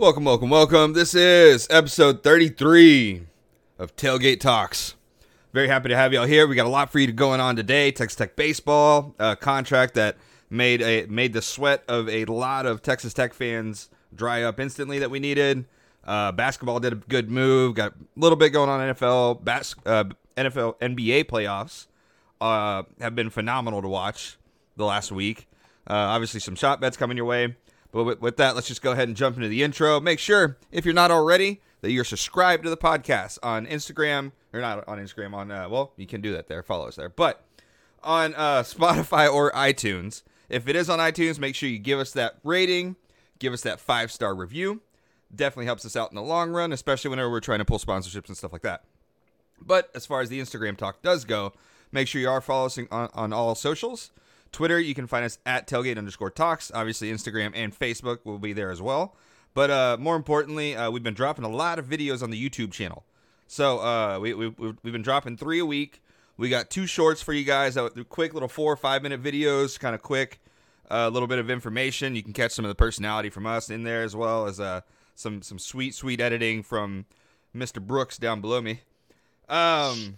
Welcome, welcome, welcome. This is episode 33 of Tailgate Talks. Very happy to have y'all here. We got a lot for you going on today. Texas Tech baseball, a contract that made a made the sweat of a lot of Texas Tech fans dry up instantly that we needed. Uh, basketball did a good move. Got a little bit going on NFL. Bas- uh, NFL NBA playoffs uh, have been phenomenal to watch the last week. Uh, obviously, some shot bets coming your way. But with, with that, let's just go ahead and jump into the intro. Make sure, if you're not already, that you're subscribed to the podcast on Instagram, or not on Instagram, on, uh, well, you can do that there, follow us there. But on uh, Spotify or iTunes, if it is on iTunes, make sure you give us that rating, give us that five star review. Definitely helps us out in the long run, especially whenever we're trying to pull sponsorships and stuff like that. But as far as the Instagram talk does go, make sure you are following on, on all socials. Twitter, you can find us at tailgate underscore talks. Obviously, Instagram and Facebook will be there as well. But uh, more importantly, uh, we've been dropping a lot of videos on the YouTube channel. So uh, we, we, we've been dropping three a week. We got two shorts for you guys, uh, quick little four or five minute videos, kind of quick, a little bit of information. You can catch some of the personality from us in there as well as uh, some some sweet sweet editing from Mr. Brooks down below me. Um,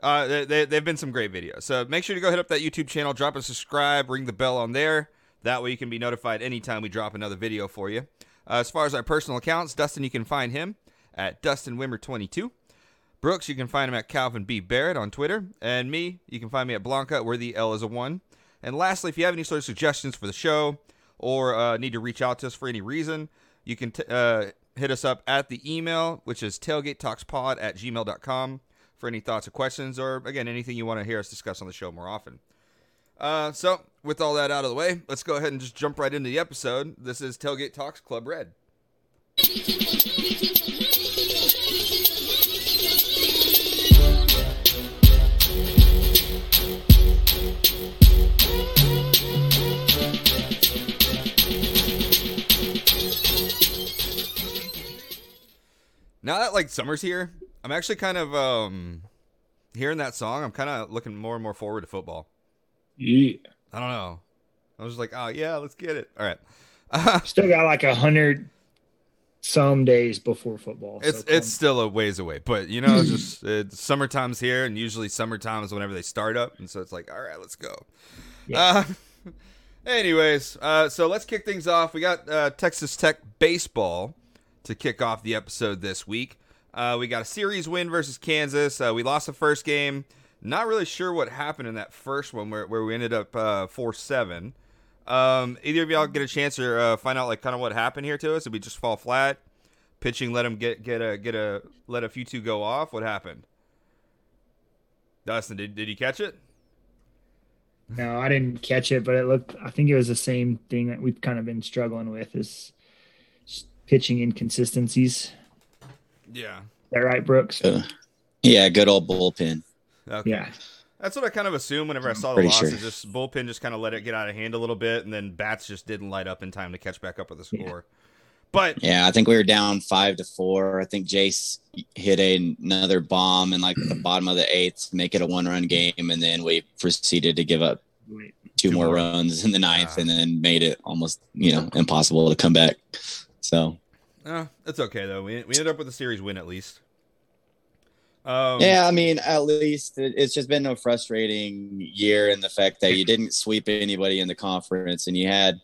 uh, they, they've been some great videos. So make sure to go hit up that YouTube channel, drop a subscribe, ring the bell on there. That way you can be notified anytime we drop another video for you. Uh, as far as our personal accounts, Dustin, you can find him at Dustin Wimmer22. Brooks, you can find him at Calvin B. Barrett on Twitter. And me, you can find me at Blanca, where the L is a 1. And lastly, if you have any sort of suggestions for the show or uh, need to reach out to us for any reason, you can t- uh, hit us up at the email, which is tailgatetalkspod at gmail.com for any thoughts or questions, or again, anything you want to hear us discuss on the show more often. Uh, so, with all that out of the way, let's go ahead and just jump right into the episode. This is Tailgate Talks Club Red. Now that like summer's here, I'm actually kind of um hearing that song. I'm kind of looking more and more forward to football. Yeah. I don't know. I was like, oh yeah, let's get it. All right. Still got like a hundred some days before football. It's so it's still a ways away, but you know, it's just it's summertime's here, and usually summertime is whenever they start up, and so it's like, all right, let's go. Yeah. Uh, anyways, uh, so let's kick things off. We got uh, Texas Tech baseball to kick off the episode this week. Uh, we got a series win versus Kansas. Uh, we lost the first game. Not really sure what happened in that first one where, where we ended up uh, four seven. Um, either of y'all get a chance to uh, find out like kind of what happened here to us? Did we just fall flat? Pitching let them get get a get a let a few two go off. What happened? Dustin, did did you catch it? no, I didn't catch it, but it looked. I think it was the same thing that we've kind of been struggling with is pitching inconsistencies. Yeah. Is that right, Brooks? Uh, yeah, good old bullpen. Okay. Yeah. That's what I kind of assumed whenever I saw the Pretty loss. sure. Is just bullpen just kind of let it get out of hand a little bit, and then bats just didn't light up in time to catch back up with the Yeah. score. But Yeah, I think we were down five to four. I think Jace hit a, another bomb in like the bottom of the eighth, make it a one run game, and then we proceeded to give up two, Two more, more. runs in the ninth, Ah. and then made it almost you know impossible to come back. So uh, it's okay though. We we ended up with a series win at least. Um, yeah, I mean, at least it, it's just been a frustrating year in the fact that you didn't sweep anybody in the conference, and you had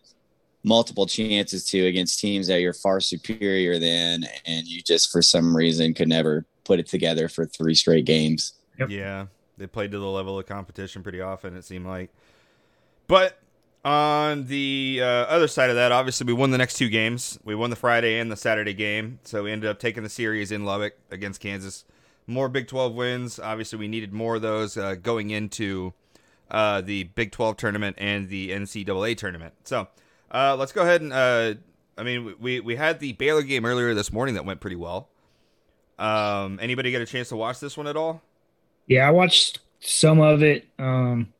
multiple chances to against teams that you're far superior than, and you just for some reason could never put it together for three straight games. Yep. Yeah, they played to the level of competition pretty often. It seemed like, but On the uh, other side of that, obviously, we won the next two games. We won the Friday and the Saturday game, so we ended up taking the series in Lubbock against Kansas. More Big 12 wins. Obviously, we needed more of those uh, going into uh, the Big 12 tournament and the NCAA tournament. So uh, let's go ahead and. Uh, I mean, we we had the Baylor game earlier this morning that went pretty well. Um, anybody get a chance to watch this one at all? Yeah, I watched some of it. Um,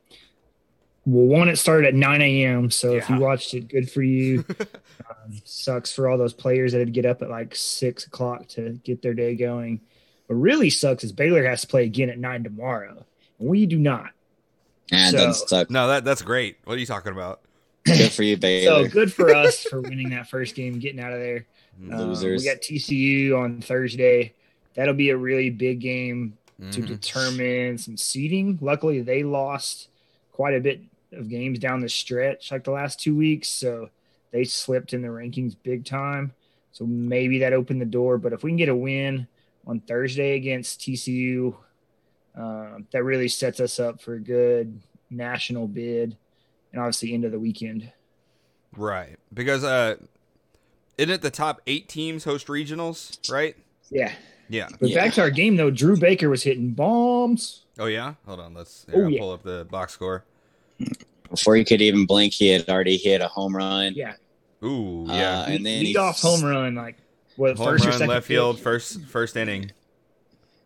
well, one, it started at 9 a.m. So if you watched it, good for you. um, sucks for all those players that had to get up at like six o'clock to get their day going. What really sucks is Baylor has to play again at nine tomorrow. And we do not. And So- doesn't suck. No, that that's great. What are you talking about? Good for you, Baylor. So good for us for winning that first game, getting out of there. Um, Losers. we got TCU on Thursday. That'll be a really big game to Mhm. determine some seeding. Luckily, they lost quite a bit of games down the stretch, like the last two weeks. So they slipped in the rankings big time. So maybe that opened the door. But if we can get a win on Thursday against TCU, um, that really sets us up for a good national bid and obviously end of the weekend. Right. Because uh isn't it the top eight teams host regionals, right? Yeah. Yeah. But Yeah. back to our game, though, Dru Baker was hitting bombs. Oh yeah? Hold on, let's Oh, here, I'll yeah. pull up the box score. Before he could even blink, he had already hit a home run. Yeah. Ooh, Uh, yeah. and then lead he off home run, like what Home first or run, second left field, pitch? first first inning.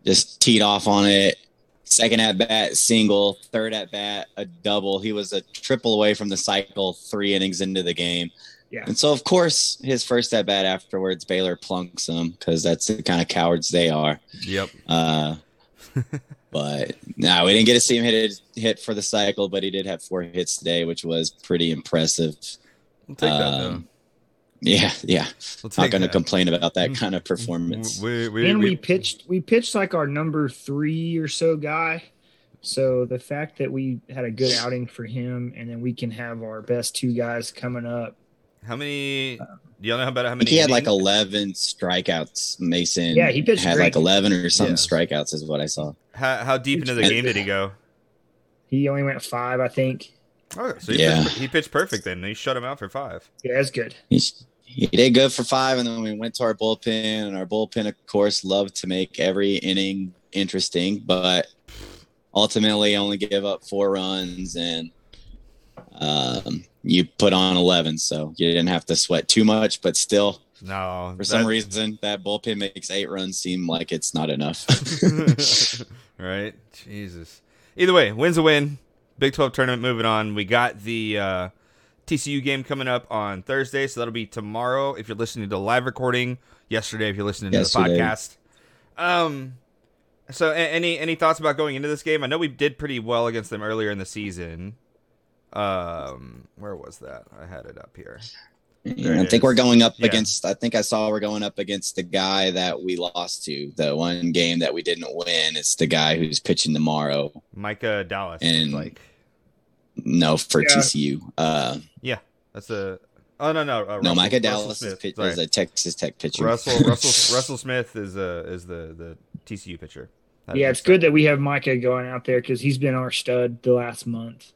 just teed off on it. Second at bat, single. Third at bat, a double. He was a triple away from the cycle, three innings into the game. Yeah. And so, of course, his first at bat afterwards, Baylor plunks him because that's the kind of cowards they are. Yep. Uh, but no, we didn't get to see him hit it, hit for the cycle, but he did have four hits today, which was pretty impressive. We'll take that though. Um, Yeah, yeah. We'll Not going to complain about that kind of performance. We, we, and we, we- pitched we pitched like our number three or so guy. So the fact that we had a good outing for him, and then we can have our best two guys coming up. How many do y'all know about how many he had like 11 strikeouts. Mason Yeah, he pitched had great. like 11 or something Yeah. strikeouts, is what I saw. how, how deep into the game did he go? He only went five, I think. Oh, so he, Yeah. pitched, he pitched perfect then. He shut him out for five. Yeah, that's good. He, he did good for five, and then we went to our bullpen, and our bullpen, of course, loved to make every inning interesting, but ultimately only give up four runs, and um, you put on 11, so you didn't have to sweat too much, but still, No, for some reason, that bullpen makes eight runs seem like it's not enough. right? Jesus. Either way, win's a win. Big 12 tournament moving on. We got the uh, TCU game coming up on Thursday, so that'll be tomorrow if you're listening to the live recording. Yesterday if you're listening to Yesterday. the podcast. Um so any any thoughts about going into this game? I know we did pretty well against them earlier in the season. Um where was that? I had it up here. There I it think we're going up Yeah. against. I think I saw we're going up against the guy that we lost to. The one game that we didn't win. It's the guy who's pitching tomorrow. Micah Dallas And- like No, for Yeah. TCU. Uh, yeah, that's a Oh no no uh, no, Micah Russell Dallas is, Smith, pitch, sorry. is a Texas Tech pitcher. Russell Russell Russell Smith is uh is the the TCU pitcher. That Yeah, is it's good that we have Micah going out there because he's been our stud the last month.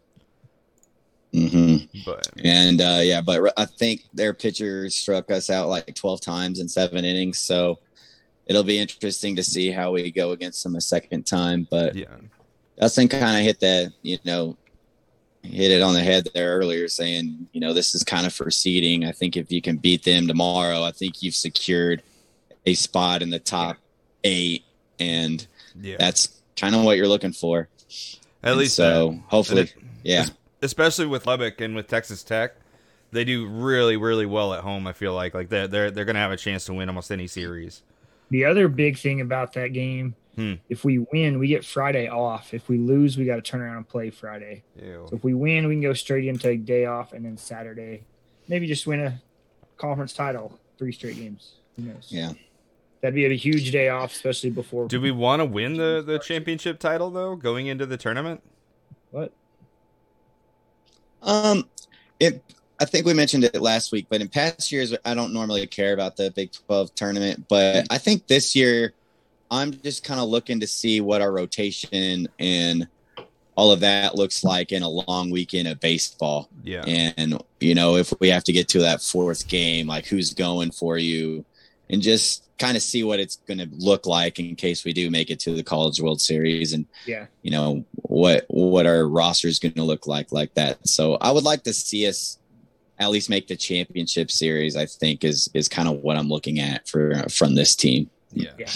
Hmm But And uh, yeah, but I think their pitcher struck us out like 12 times in seven innings. So it'll be interesting to see how we go against them a second time. But yeah, Dustin kind of hit that, you know, hit it on the head there earlier, saying, you know, this is kind of for seeding. I think if you can beat them tomorrow, I think you've secured a spot in the top eight, and yeah. that's kind of what you're looking for. At And least so that. hopefully, yeah, especially with Lubbock and with Texas Tech, they do really really well at home. I feel like like they're they're they're gonna have a chance to win almost any series. The other big thing about that game, Hmm. if we win, we get Friday off. If we lose, we got to turn around and play Friday. Ew. So if we win, we can go straight into a day off and then Saturday, maybe just win a conference title, three straight games. Who knows? yeah. That'd be a huge day off, especially before. Do we want to win the the championship title though, going into the tournament? What? Um, it. I think we mentioned it last week, but in past years, I don't normally care about the Big Twelve tournament. But I think this year, I'm just kind of looking to see what our rotation and all of that looks like in a long weekend of baseball. Yeah. And, you know, if we have to get to that fourth game, like who's going for you and just kind of see what it's going to look like in case we do make it to the College World Series and, Yeah. you know, what, what our roster is going to look like like that. So I would like to see us at least make the championship series, I think is, is kind of what I'm looking at for, from this team. Yeah. Yeah.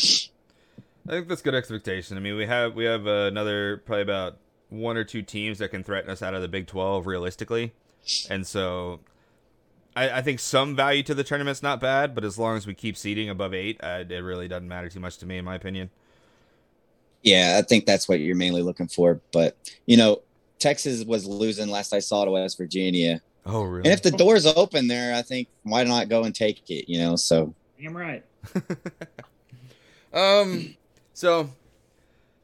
I think that's good expectation. I mean, we have we have uh, another probably about one or two teams that can threaten us out of the Big Twelve realistically, and so I, I think some value to the tournament's not bad. But as long as we keep seeding above eight, uh, it really doesn't matter too much to me, in my opinion. Yeah, I think that's what you're mainly looking for. But you know, Texas was losing last I saw to West Virginia, Oh, really? and if the door's open there, I think why not go and take it? You know, so Damn right. um, so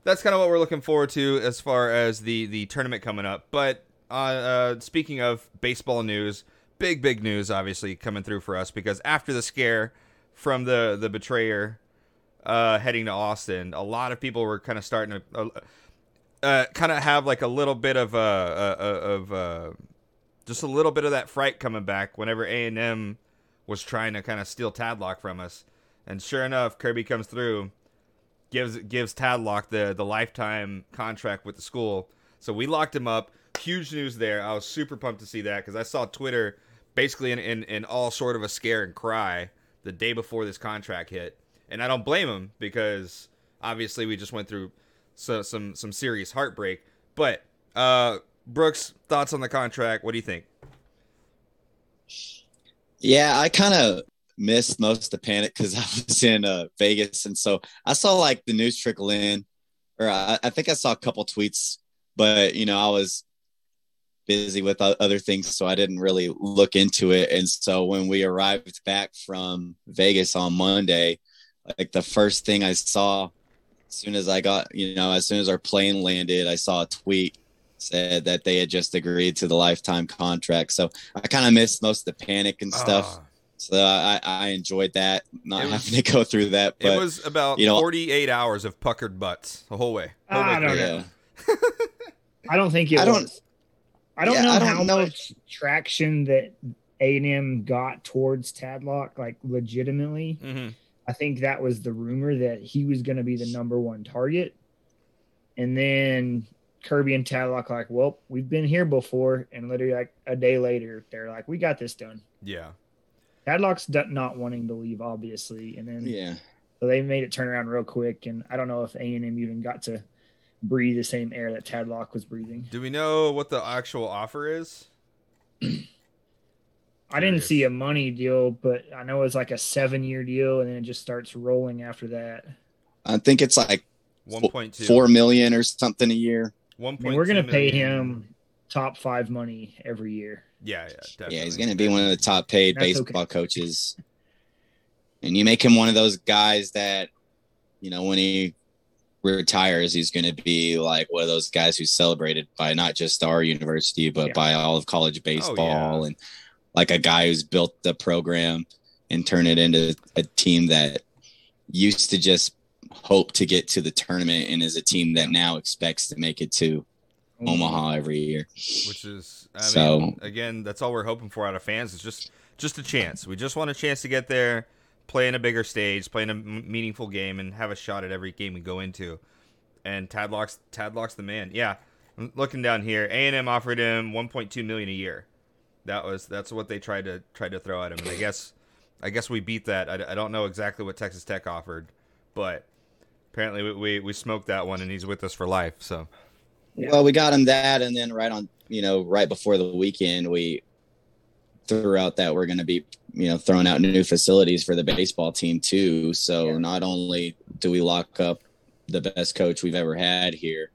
that's kind of what we're looking forward to as far as the the tournament coming up. But uh, uh, speaking of baseball news, big big news obviously coming through for us because after the scare from the the betrayer uh, heading to Austin, a lot of people were kind of starting to. Uh, uh, kind of have like a little bit of uh, uh, uh, of uh, just a little bit of that fright coming back whenever A and M was trying to kind of steal Tadlock from us, and sure enough, Kirby comes through, gives gives Tadlock the the lifetime contract with the school. So we locked him up. Huge news there. I was super pumped to see that because I saw Twitter basically in, in in all sort of a scare and cry the day before this contract hit, and I don't blame him because obviously we just went through so, some some serious heartbreak. But uh, Brooks, thoughts on the contract? What do you think? Yeah, I kind of missed most of the panic because I was in uh, Vegas, and so I saw like the news trickle in, or I, I think I saw a couple tweets, but you know I was busy with other things, so I didn't really look into it. And so when we arrived back from Vegas on Monday, like the first thing I saw, as soon as I got, you know, as soon as our plane landed, I saw a tweet said that they had just agreed to the lifetime contract. So I kind of missed most of the panic and stuff. Ah, So I, I enjoyed that, not was- having to go through that. But it was about you know- 48 hours of puckered butts the whole way. Whole way I don't know. yeah, I don't think it I don't- was. I don't Yeah, know I don't how know. much traction that A and M got towards Tadlock, like legitimately. Mhm. I think that was the rumor that he was going to be the number one target, and then Kirby and Tadlock like, well, we've been here before, and literally like a day later, they're like, we got this done. Yeah. Tadlock's d- not wanting to leave, obviously, and then yeah. so they made it turn around real quick. And I don't know if A and M even got to breathe the same air that Tadlock was breathing. Do we know what the actual offer is? I didn't see a money deal, but I know it's like a seven year deal, and then it just starts rolling after that. I think it's like 1.2. four million or something a year. 1.2 I mean, we're gonna pay him top five money every year. Yeah, yeah, definitely. Yeah, he's going to be one of the top paid That's okay. baseball coaches. And you make him one of those guys that, you know, when he retires, he's going to be like one of those guys who's celebrated by not just our university, but Yeah. by all of college oh, baseball. yeah. And like a guy who's built the program and turned it into a team that used to just hope to get to the tournament and is a team that now expects to make it to Omaha every year. Which is, I So- mean, again, that's all we're hoping for out of fans. Is just, just a chance. We just want a chance to get there, play in a bigger stage, play in a m- meaningful game, and have a shot at every game we go into. And Tadlock's Tadlock's the man. Yeah, I'm looking down here, A and M offered him 1.2 million a year. That was that's what they tried to tried to throw at him. And I guess, I guess we beat that. I, I don't know exactly what Texas Tech offered, but apparently we, we we smoked that one, and he's with us for life. So Yeah. Well, we got him that, and then right on, you know, right before the weekend, we threw out that we're going to be, you know, throwing out new facilities for the baseball team too. So Yeah. not only do we lock up the best coach we've ever had here,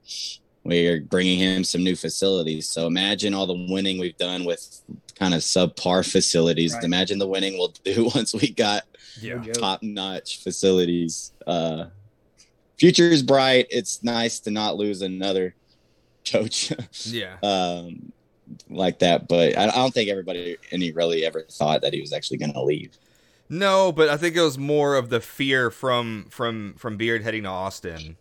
we're bringing him some new facilities. So imagine all the winning we've done with kind of subpar facilities. Right. Imagine the winning we'll do once we got No joke. top notch facilities. Uh, future is bright. It's nice to not lose another coach yeah, um, like that, but I, I don't think everybody any really ever thought that he was actually going to leave. No, but I think it was more of the fear from from from Beard heading to Austin.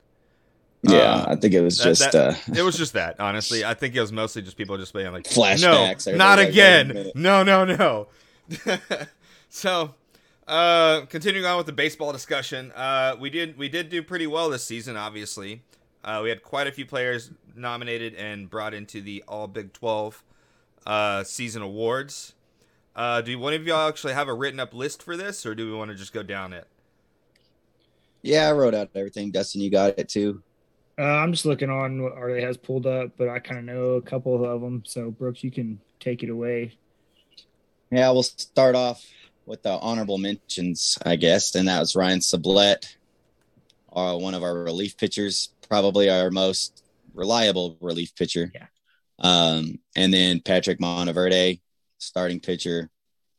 Yeah, Uh, I think it was that- just that- uh, It was just that, honestly. I think it was mostly just people just being like, Flashbacks. No, not like, again. No, no, no. so, uh, continuing on with the baseball discussion, uh, we did we did do pretty well this season. Obviously, uh, we had quite a few players nominated and brought into the All Big Twelve uh, season awards. Uh, do one of y'all actually have a written up list for this, or do we want to just go down it? yeah, I wrote out everything. Dustin, you got it too. Uh, I'm just looking on what Arlie has pulled up, but I kind of know a couple of them. So Brooks, you can take it away. Yeah, we'll start off with the honorable mentions, I guess, and that was Ryan Sublette, uh, one of our relief pitchers, probably our most reliable relief pitcher. Yeah. Um, and then Patrick Monteverde, starting pitcher,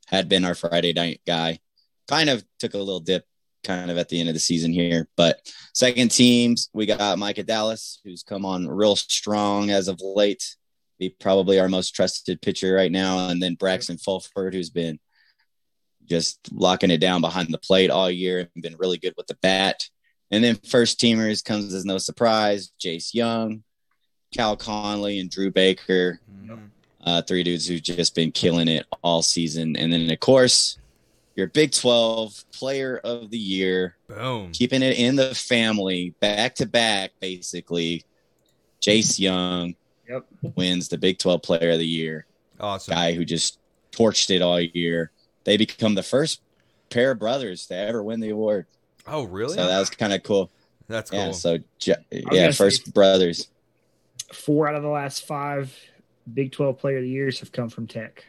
had been our Friday night guy. Kind of took a little dip kind of at the end of the season here. But second teams, we got Micah Dallas, who's come on real strong as of late be probably our most trusted pitcher right now. And then Braxton Fulford, who's been just locking it down behind the plate all year and been really good with the bat. And then first teamers comes as no surprise Jace Jung, Cal Conley, and Dru Baker. Uh, three dudes who've just been killing it all season. And then, of course, your Big 12 player of the year, Boom. keeping it in the family back to back, basically. Jace Jung Yep. wins the Big 12 player of the year, Awesome. guy who just torched it all year. They become the first pair of brothers to ever win the award. Oh, really? So that was kind of cool. That's cool. Yeah. So, yeah, first brothers. Four out of the last five Big 12 player of the years have come from Tech,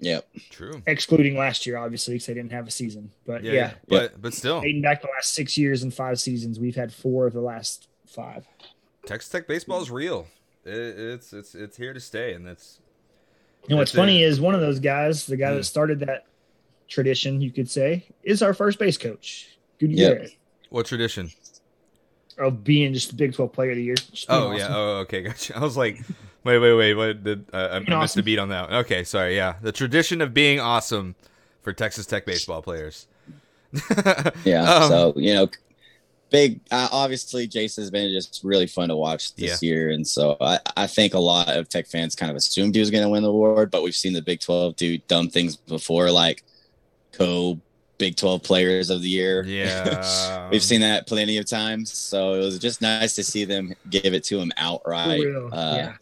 Yep. True. excluding last year, obviously, because they didn't have a season. But Yeah, yeah, but but still, dating back the last six years and five seasons, we've had four of the last five. Texas Tech baseball is real. It, it's it's it's here to stay, and that's And what's funny it. is one of those guys, the guy Hmm. that started that tradition, you could say, is our first base coach, Gutierrez, what tradition. of being just the Big 12 player of the year. Just being Oh yeah. Oh okay. Gotcha. I was like, wait, wait, wait. What did uh, I, I Being missed a awesome. beat on that? One. Okay, sorry. Yeah, the tradition of being awesome for Texas Tech baseball players. Yeah. Um, so, you know, big, uh, obviously, Jason's been just really fun to watch this year. And so I, I think a lot of Tech fans kind of assumed he was going to win the award, but we've seen the Big 12 do dumb things before, like co Big 12 players of the year. Yeah. We've seen that plenty of times. So it was just nice to see them give it to him outright. Uh, yeah.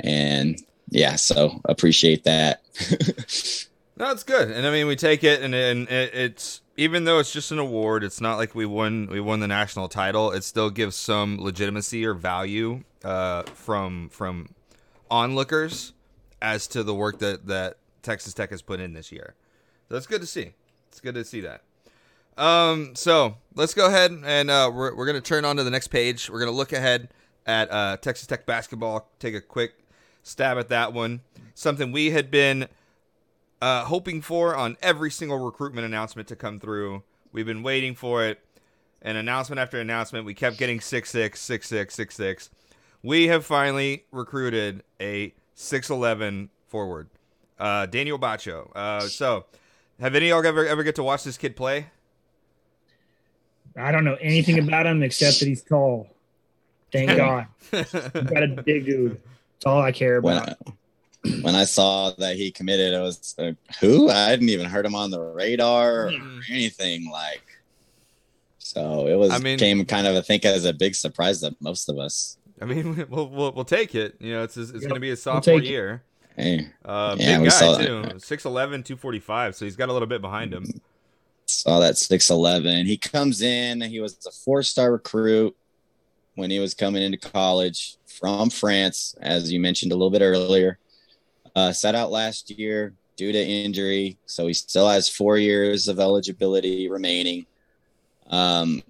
And yeah, so appreciate that. No, it's good, and I mean we take it, and and it, it's even though it's just an award, it's not like we won we won the national title. It still gives some legitimacy or value uh, from from onlookers as to the work that that Texas Tech has put in this year. So it's good to see. It's good to see that. Um, so let's go ahead and uh, we're we're gonna turn on to the next page. We're gonna look ahead at uh, Texas Tech basketball. Take a quick stab at that one. Something we had been uh, hoping for on every single recruitment announcement to come through. We've been waiting for it. And announcement after announcement, we kept getting six six six six six six. We have finally recruited a six eleven forward, uh, Daniel Batcho. Uh, so, have any of y'all ever ever get to watch this kid play? I don't know anything about him except that he's tall. Thank God. He's got a big dude. That's all I care when about. I, when I saw that he committed, I was like, who? I hadn't even heard him on the radar or Mm. anything like. So it was I mean- came kind of I think as a big surprise to most of us. I mean, we'll, we'll we'll take it. You know, it's it's Yep, going to be a we'll sophomore it. year. Hey, Uh, Yeah, big guy that. too, 6'11", 245, So he's got a little bit behind him. saw that six eleven. He comes in. He was a four star recruit when he was coming into college from France, as you mentioned a little bit earlier. Uh, set out last year due to injury, so he still has four years of eligibility remaining. Um,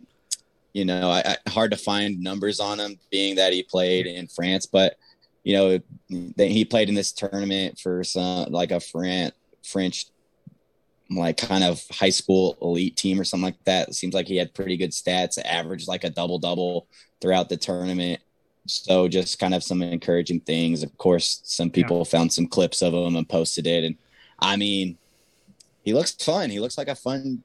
you know, I, I hard to find numbers on him, being that he played in France, but you know, that he played in this tournament for some like a French French like kind of high school elite team or something like that. It seems like he had pretty good stats, averaged like a double double throughout the tournament. So just kind of some encouraging things. Of course, some people found some clips of him and posted it. And I mean, he looks fun. He looks like a fun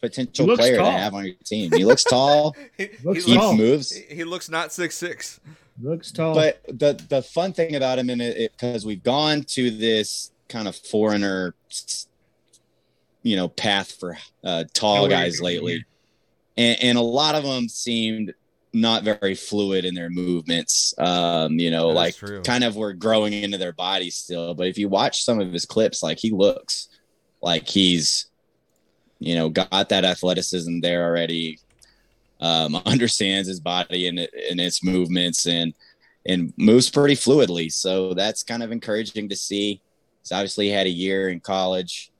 potential player tall. to have on your team. He looks tall. he, Looks he he tall. moves. He looks not six six. Looks tall. But the the fun thing about him, and it because we've gone to this kind of foreigner, you know, path for uh, tall Oh, guys lately, and, and a lot of them seemed not very fluid in their movements. Um, you know, That's like true. kind of were growing into their bodies still. But if you watch some of his clips, like he looks like he's, you know, got that athleticism there already. Um, understands his body and and its movements and and moves pretty fluidly. So that's kind of encouraging to see. He's obviously had a year in college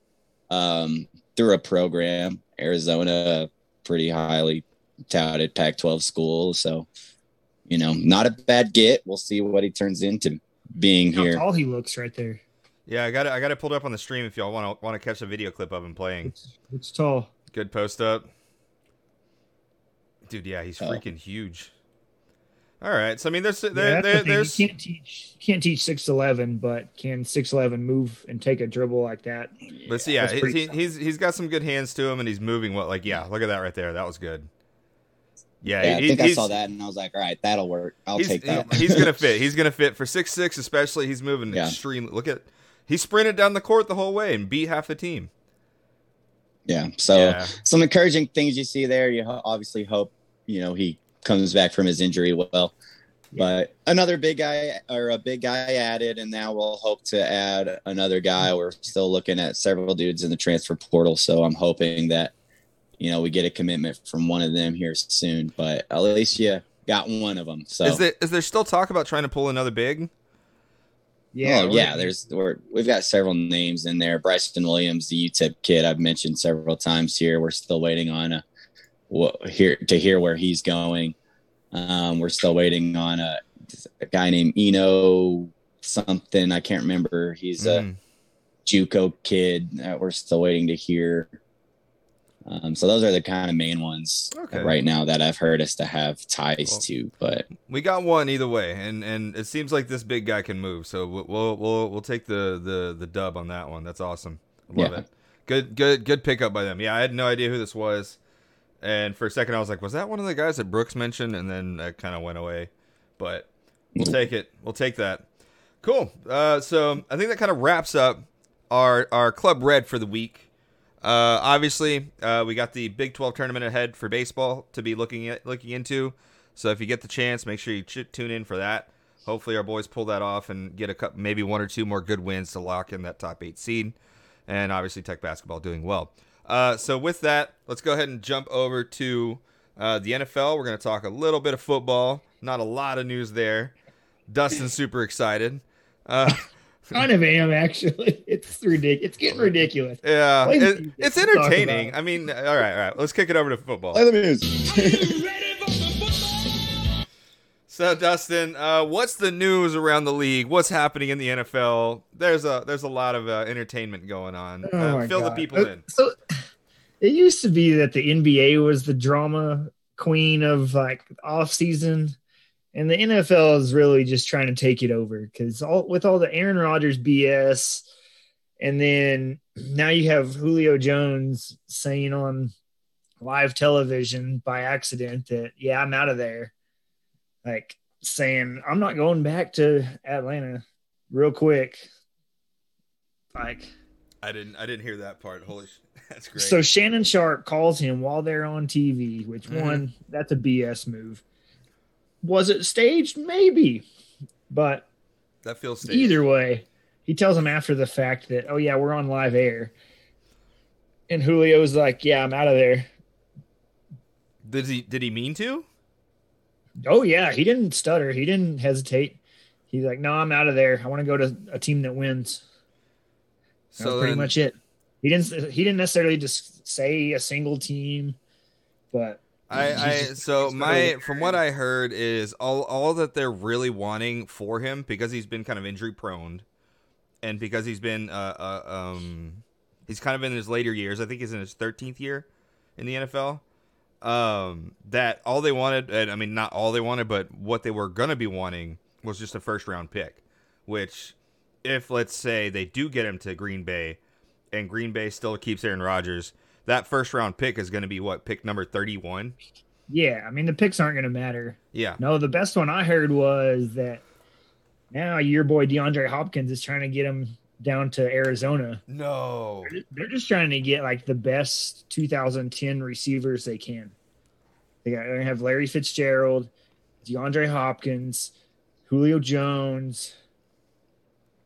um, through a program, Arizona, pretty highly touted Pac-12 school. So, you know, not a bad get. We'll see what he turns into being how here. tall he looks right there. Yeah, I got it. I got it pulled up on the stream if y'all want to want to catch a video clip of him playing. it's looks tall. Good post up. Dude, yeah, he's Oh. freaking huge. All right, so I mean, there's there, yeah, that's there, the there's You can't teach can't teach six eleven, but can six eleven move and take a dribble like that? But see, yeah, that's he, pretty he- he's he's got some good hands to him, and he's moving well. Like, yeah, look at that right there. That was good. Yeah, Yeah, I he- think I saw that and I was like, all right, that'll work. I'll take that. he's gonna fit. He's gonna fit for six six, especially. He's moving Yeah. extremely. Look at he sprinted down the court the whole way and beat half the team. yeah. So yeah, some encouraging things you see there. You ho- obviously hope you know he comes back from his injury well. But another big guy or a big guy added, and now we'll hope to add another guy. We're still looking at several dudes in the transfer portal, so I'm hoping that you know we get a commitment from one of them here soon. But at least you got one of them. So is there is there still talk about trying to pull another big? Yeah, oh yeah, there's we're, we've got several names in there. Bryson Williams, the UTEP kid, I've mentioned several times here. We're still waiting on a what here to hear where he's going. Um, we're still waiting on a, a guy named Eno something. I can't remember. He's a Mm. JUCO kid that we're still waiting to hear. Um, so those are the kind of main ones Okay. right now that I've heard us to have ties Well, to. But We got one either way, and and it seems like this big guy can move. So we'll we'll we'll, we'll take the, the the dub on that one. That's awesome. I love Yeah. it. Good good good pickup by them. Yeah, I had no idea who this was, and for a second I was like, was that one of the guys that Brooks mentioned? And then that kind of went away. But we'll take it. We'll take that. Cool. Uh, so I think that kind of wraps up our our club red for the week. Uh, obviously, uh, we got the Big 12 tournament ahead for baseball to be looking at looking into. So if you get the chance, make sure you ch- tune in for that. Hopefully, our boys pull that off and get a cup, maybe one or two more good wins to lock in that top eight seed. And obviously, Tech basketball doing well. Uh, so with that, let's go ahead and jump over to uh, the NFL. We're going to talk a little bit of football. Not a lot of news there. Dustin's super excited. Uh, kind of am actually. It's ridiculous. It's getting ridiculous. Yeah, it- it's entertaining. I mean, all right, all right. Let's kick it over to football. play the music. So, Dustin, uh, what's the news around the league? What's happening in the NFL? There's a there's a lot of uh, entertainment going on. Oh uh, fill the people in. So it used to be that the NBA was the drama queen of like off season, and the NFL is really just trying to take it over because all with all the Aaron Rodgers BS, and then now you have Julio Jones saying on live television by accident that yeah I'm out of there, like saying I'm not going back to Atlanta real quick, like. I didn't I didn't hear that part. Holy, sh- that's great. So Shannon Sharpe calls him while they're on TV, which Mhm. one that's a BS move. Was it staged? Maybe, but that feels staged. either way, he tells him after the fact that oh yeah we're on live air, and Julio's like yeah I'm out of there. Did he did he mean to? Oh yeah, he didn't stutter. He didn't hesitate. He's like no I'm out of there. I want to go to a team that wins. That's So pretty then- much it. He didn't. He didn't necessarily just say a single team, but I, I so my from what I heard is all all that they're really wanting for him because he's been kind of injury prone, and because he's been uh, uh um he's kind of in his later years. I think he's in his thirteenth year in the NFL. Um, that all they wanted, and I mean not all they wanted, but what they were gonna be wanting was just a first round pick. Which, if let's say they do get him to Green Bay, and Green Bay still keeps Aaron Rodgers, that first round pick is going to be what pick number 31. Yeah, I mean the picks aren't going to matter. Yeah. No, the best one I heard was that now your boy DeAndre Hopkins is trying to get him down to Arizona. No. They're just- They're just trying to get like the best 2010 receivers they can. They got, they're have Larry Fitzgerald, DeAndre Hopkins, Julio Jones.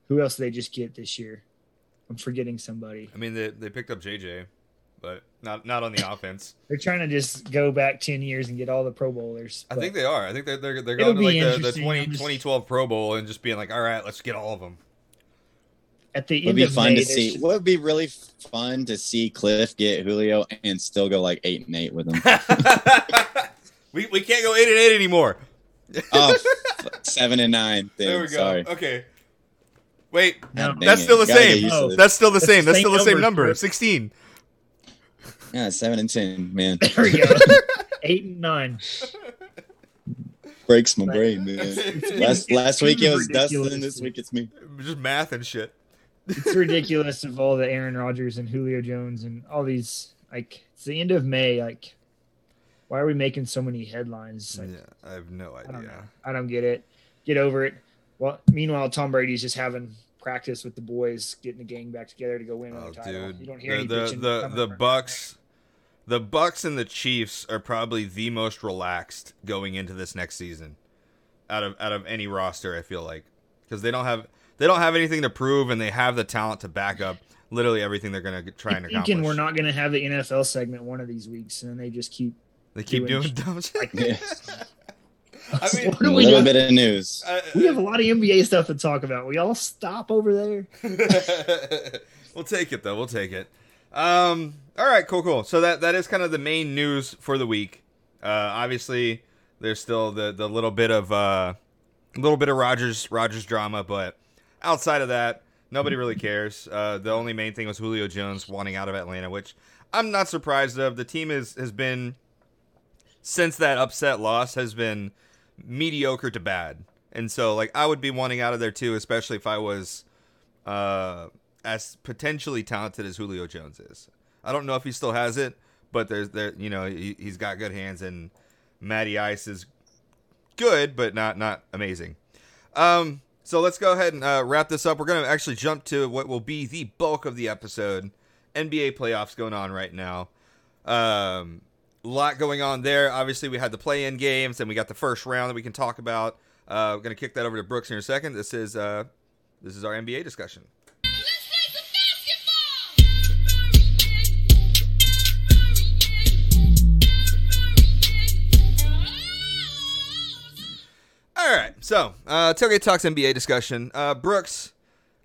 Who else did they just get this year? I'm forgetting somebody. I mean, they, they picked up JJ, but not not on the offense. They're trying to just go back 10 years and get all the Pro Bowlers. I think they are. I think they're they're, they're going to like the, the 20, just- 2012 Pro Bowl and just being like, all right, let's get all of them. At the Would be of fun May, to see. there's- Would be really fun to see Kliff get Julio and still go like eight and eight with him. we we can't go eight and eight anymore. oh, f- seven and nine. Then. There we go. Sorry. Okay. Wait, No. God dang that's still the Gotta same. used to this. That's still the same. That's still the same number, number. Sixteen. Yeah, seven and ten, man. There we go. Eight and nine. Breaks my brain, man. Last last week it was ridiculous. Dustin. This week it's me. Just math and shit. It's ridiculous of all the Aaron Rodgers and Julio Jones and all these. Like it's the end of May. Like, why are we making so many headlines? Like, yeah, I have no I don't idea. I don't get it. Get over it. Well, meanwhile, Tom Brady's just having practice with the boys, getting the gang back together to go win Oh, the title. dude, You don't hear the any the the, the Bucs, the Bucs and the Chiefs are probably the most relaxed going into this next season, out of out of any roster. I feel like because they don't have they don't have anything to prove and they have the talent to back up literally everything they're going to try and I'm accomplish. thinking we're not going to have the NFL segment one of these weeks, and they just keep. They keep doing doing dumb shit. Yeah. I mean, What A do we little do? bit of news. uh, We have a lot of NBA stuff to talk about. We all stop over there. we'll take it though. We'll take it. Um. All right. Cool. Cool. So that that is kind of the main news for the week. Uh. Obviously, there's still the the little bit of uh, little bit of Rodgers Rodgers drama, but outside of that, nobody really cares. Uh. The only main thing was Julio Jones wanting out of Atlanta, which I'm not surprised of. The team is has been since that upset loss has been mediocre to bad. And so like I would be wanting out of there too, especially if I was uh as potentially talented as Julio Jones is. I don't know if he still has it, but there's there you know, he, he's got good hands and Matty Ice is good, but not not amazing. Um so let's go ahead and uh, wrap this up. We're going to actually jump to what will be the bulk of the episode. NBA playoffs going on right now. Um, a lot going on there. Obviously, we had the play-in games, and we got the first round that we can talk about. Uh, we're gonna kick that over to Brooks in a second. This is uh, this is our NBA discussion. All right, so uh, Tailgate Talks NBA discussion. Uh, Brooks,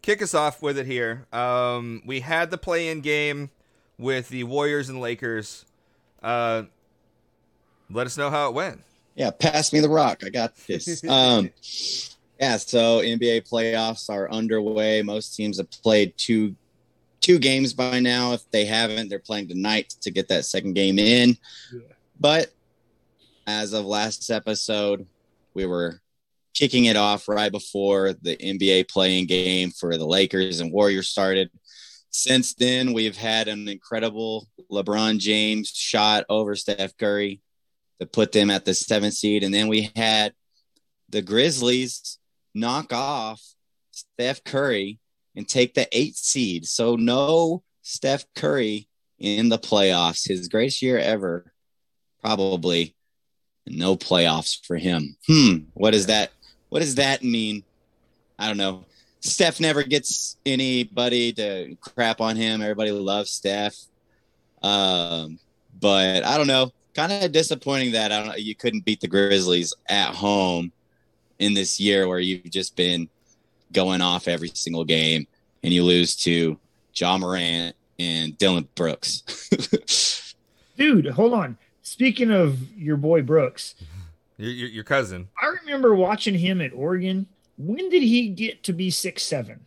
kick us off with it here. Um, we had the play-in game with the Warriors and Lakers. Uh, let us know how it went. Yeah, pass me the rock. I got this. um, yeah, so NBA playoffs are underway. Most teams have played two two games by now. If they haven't, they're playing tonight to get that second game in. Yeah. But as of last episode, we were kicking it off right before the NBA play-in game for the Lakers and Warriors started. Since then, we've had an incredible LeBron James shot over Steph Curry to put them at the seventh seed. And then we had the Grizzlies knock off Steph Curry and take the eighth seed. So no Steph Curry in the playoffs. His greatest year ever, probably. No playoffs for him. Hmm. What does that what does that mean? I don't know. Steph never gets anybody to crap on him. Everybody loves Steph. Um, but I don't know. Kind of disappointing that I don't you couldn't beat the Grizzlies at home in this year where you've just been going off every single game and you lose to Ja Morant and Dillon Brooks. Dude, hold on. Speaking of your boy Brooks, Your, your, your cousin. I remember watching him at Oregon. When did he get to be six seven?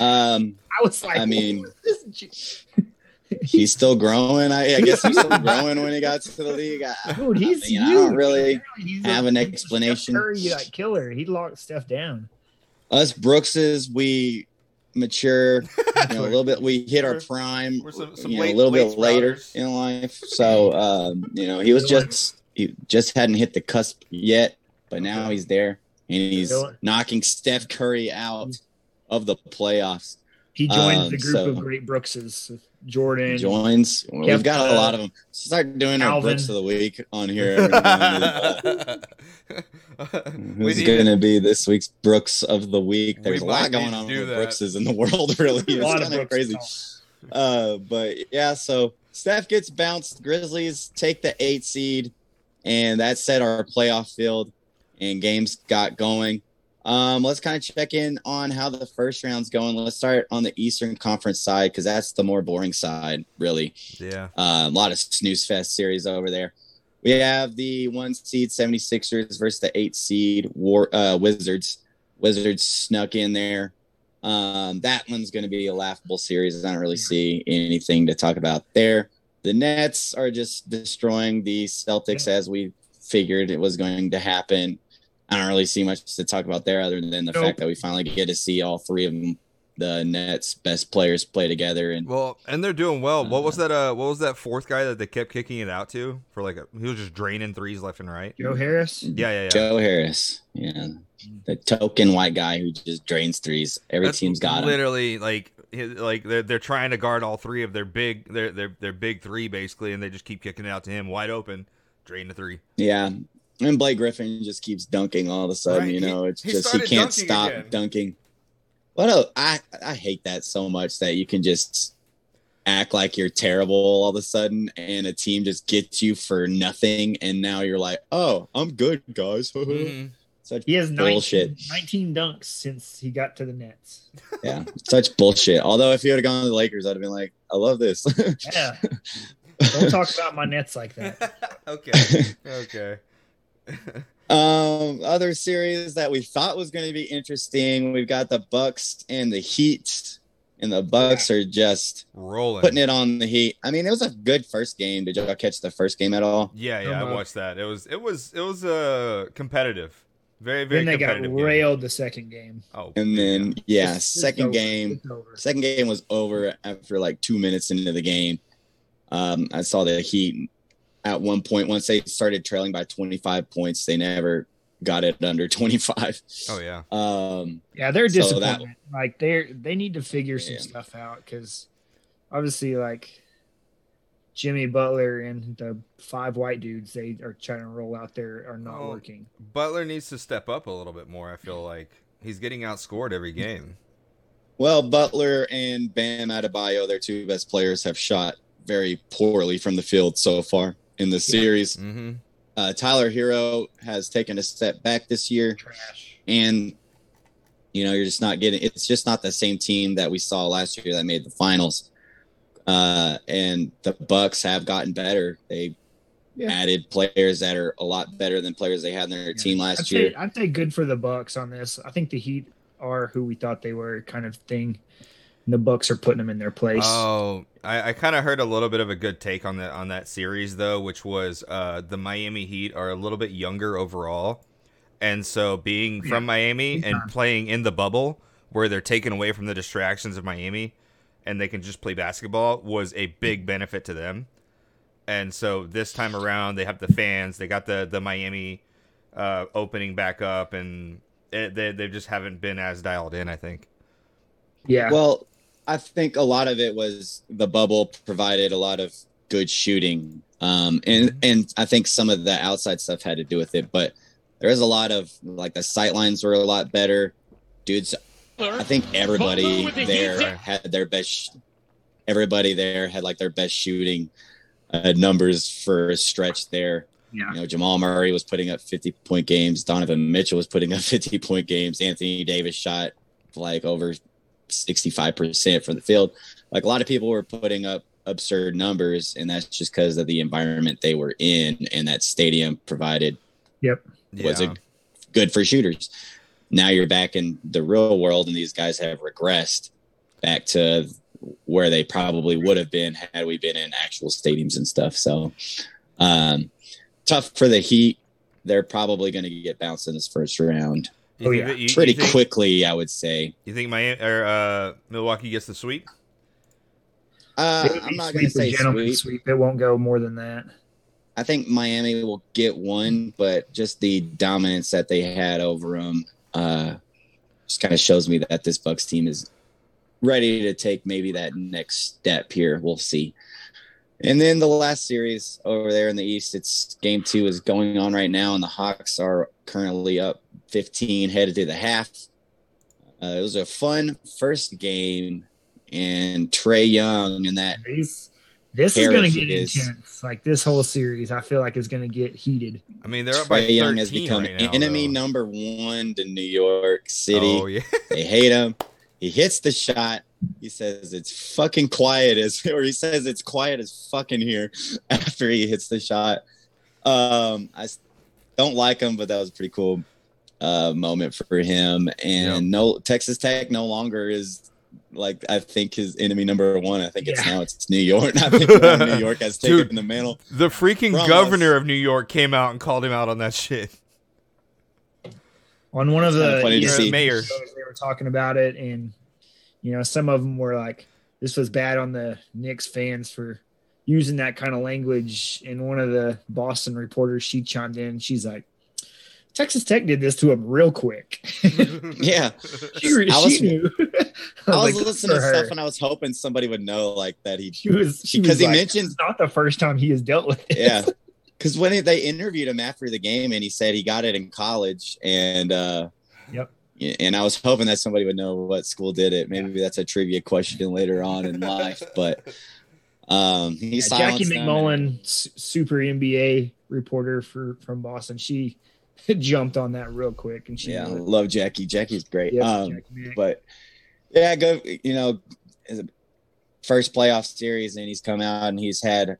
um, I was like, I mean- "Who is this j-" he's still growing. I, I guess he's still growing when he got to the league. I, dude, he's I, mean, I don't really he's have a- an explanation. Steph Curry like killer. He locked stuff down. us Brookses, we mature, you know, a little bit. We hit our prime, some- some you know, late- a little bit later sprouters. in life. So, um, you know, he was just he just hadn't hit the cusp yet, but now he's there and he's knocking Steph Curry out of the playoffs. He joins Um, the group so- of great Brookses. Jordan. Joins. Well, We've got a lot of them. Start doing our Brooks of the week on here. every now and then. we Who's going to, to be this week's Brooks of the week? There's We a lot going on with that. Brookses in the world, really. A lot It's of kind of crazy. Uh, but yeah, so Steph gets bounced. Grizzlies take the eight seed, and that set our playoff field, and games got going. Um, let's kind of check in on how the first round's going. Let's start on the Eastern Conference side because that's the more boring side, really. yeah. Uh, a lot of snooze fest series over there. We have the one seed 76ers versus the eight seed War uh, Wizards. Wizards snuck in there. Um, that one's going to be a laughable series. I don't really see anything to talk about there. The Nets are just destroying the Celtics as we figured it was going to happen. I don't really see much to talk about there other than the Nope. fact that we finally get to see all three of them, the Nets' best players, play together. And Well, and they're doing well. What was Uh, that? Uh, what was that fourth guy that they kept kicking it out to for like a, he was just draining threes left and right. Joe Harris. Yeah, yeah, yeah. Joe Harris, yeah, the token white guy who just drains threes. Every That's team's got him. literally like his- like they're they're trying to guard all three of their big their their their big three basically, and they just keep kicking it out to him wide open, drain the three. Yeah, and Blake Griffin just keeps dunking all of a sudden. Right, You know, it's he just he started can't dunking stop again. dunking. What a I I hate that so much that you can just act like you're terrible all of a sudden, and a team just gets you for nothing, and now you're like, oh, I'm good, guys. Mhm. Such He has 19, bullshit. 19 dunks since he got to the Nets. Yeah, such bullshit. Although if he would have gone to the Lakers, I'd have been like, I love this. Yeah. Don't talk about my Nets like that. okay, okay. Um, other series that we thought was going to be interesting, we've got the Bucks and the Heat, and the Bucks are just Rolling. putting it on the Heat. I mean, it was a good first game. Did y'all catch the first game at all? Yeah, yeah, I Uh-huh. watched that. It was it was it was uh competitive. Very very then they got competitive. game. railed the second game. Oh, And then yeah, It's- it's second over. game. Second game was over after like two minutes into the game. Um, I saw the Heat at one point once they started trailing by 25 points, they never got it under 25. oh yeah. Um, Yeah, they're So that- disappointed. like they're they need to figure some Yeah. stuff out because obviously, like Jimmy Butler and the five white dudes they are trying to roll out there are not Oh. working. Butler needs to step up a little bit more. I feel like he's getting outscored every game. Well, Butler and Bam Adebayo, their two best players, have shot very poorly from the field so far in the series. Mm-hmm. Uh, Tyler Herro has taken a step back this year, Trash. and you know you're just not getting. It's just not the same team that we saw last year that made the finals. Uh, and the Bucks have gotten better. They Yeah. added players that are a lot better than players they had in their team last I'd year. say, I'd say good for the Bucks on this. I think the Heat are who we thought they were, kind of thing. And the Bucks are putting them in their place. Oh, I, I kind of heard a little bit of a good take on that on that series though, which was uh, the Miami Heat are a little bit younger overall, and so being Yeah, from Miami big and playing in the bubble where they're taken away from the distractions of Miami, and they can just play basketball was a big benefit to them. And so this time around, they have the fans. They got the the Miami uh, opening back up, and it, they they just haven't been as dialed in. I think. yeah. Well, I think a lot of it was the bubble provided a lot of good shooting, um, and and I think some of the outside stuff had to do with it. But there is a lot of like the sight lines were a lot better, dudes. I think everybody there had their best. Everybody there had like their best shooting uh, numbers for a stretch there. yeah. You know, Jamal Murray was putting up 50 point games. Donovan Mitchell was putting up 50 point games. Anthony Davis shot like over 65% from the field. Like a lot of people were putting up absurd numbers, and that's just because of the environment they were in and that stadium provided Yep. was Yeah. a good for shooters. Now you're back in the real world, and these guys have regressed back to where they probably would have been had we been in actual stadiums and stuff. So, um, tough for the Heat. They're probably going to get bounced in this first round. You Oh, yeah. that- you- you pretty think- quickly, I would say. You think Miami or uh, Milwaukee gets the sweep? Uh, I'm not going to say sweep. sweep. It won't go more than that. I think Miami will get one, but just the dominance that they had over them uh, just kind of shows me that this Bucks team is ready to take maybe that next step here. We'll see. And then the last series over there in the East, it's game two is going on right now, and the Hawks are currently up 15, headed to the half. Uh, it was a fun first game, and Trae Young and that These, this is going to get is- intense. Like this whole series, I feel like is going to get heated. I mean, they're up by Trae 13 Young has become right now, enemy though. number one to New York City. Oh yeah, They hate him. He hits the shot. He says it's fucking quiet as, or he says it's quiet as fucking here after he hits the shot. Um, I s- don't like him, but that was a pretty cool uh, moment for him. And Yeah. no, Texas Tech no longer is like I think his enemy number one. I think it's Yeah. now it's New York. I think New York has taken Dude. the mantle. the freaking From governor us. of New York came out and called him out on that shit. On one of It's kinda the funny to ESPN. Mayor. they were talking about it, and you know, some of them were like, "This was bad on the Knicks fans for using that kind of language." And one of the Boston reporters, she chimed in. She's like, "Texas Tech did this to him real quick." Yeah. she, re- I was- she knew. I was like, listening to her. stuff and I was hoping somebody would know like that he She was because he like, mentioned "It's not the first time he has dealt with it. yeah because when they interviewed him after the game and he said he got it in college and uh Yep. and i was hoping that somebody would know what school did it maybe that's a trivia question later on in life but um he Yeah, Jackie them MacMullan, s- super NBA reporter for from Boston, she jumped on that real quick, and she yeah knew love jackie jackie's great Yep, um Jackie but yeah, go. You know, first playoff series, and he's come out and he's had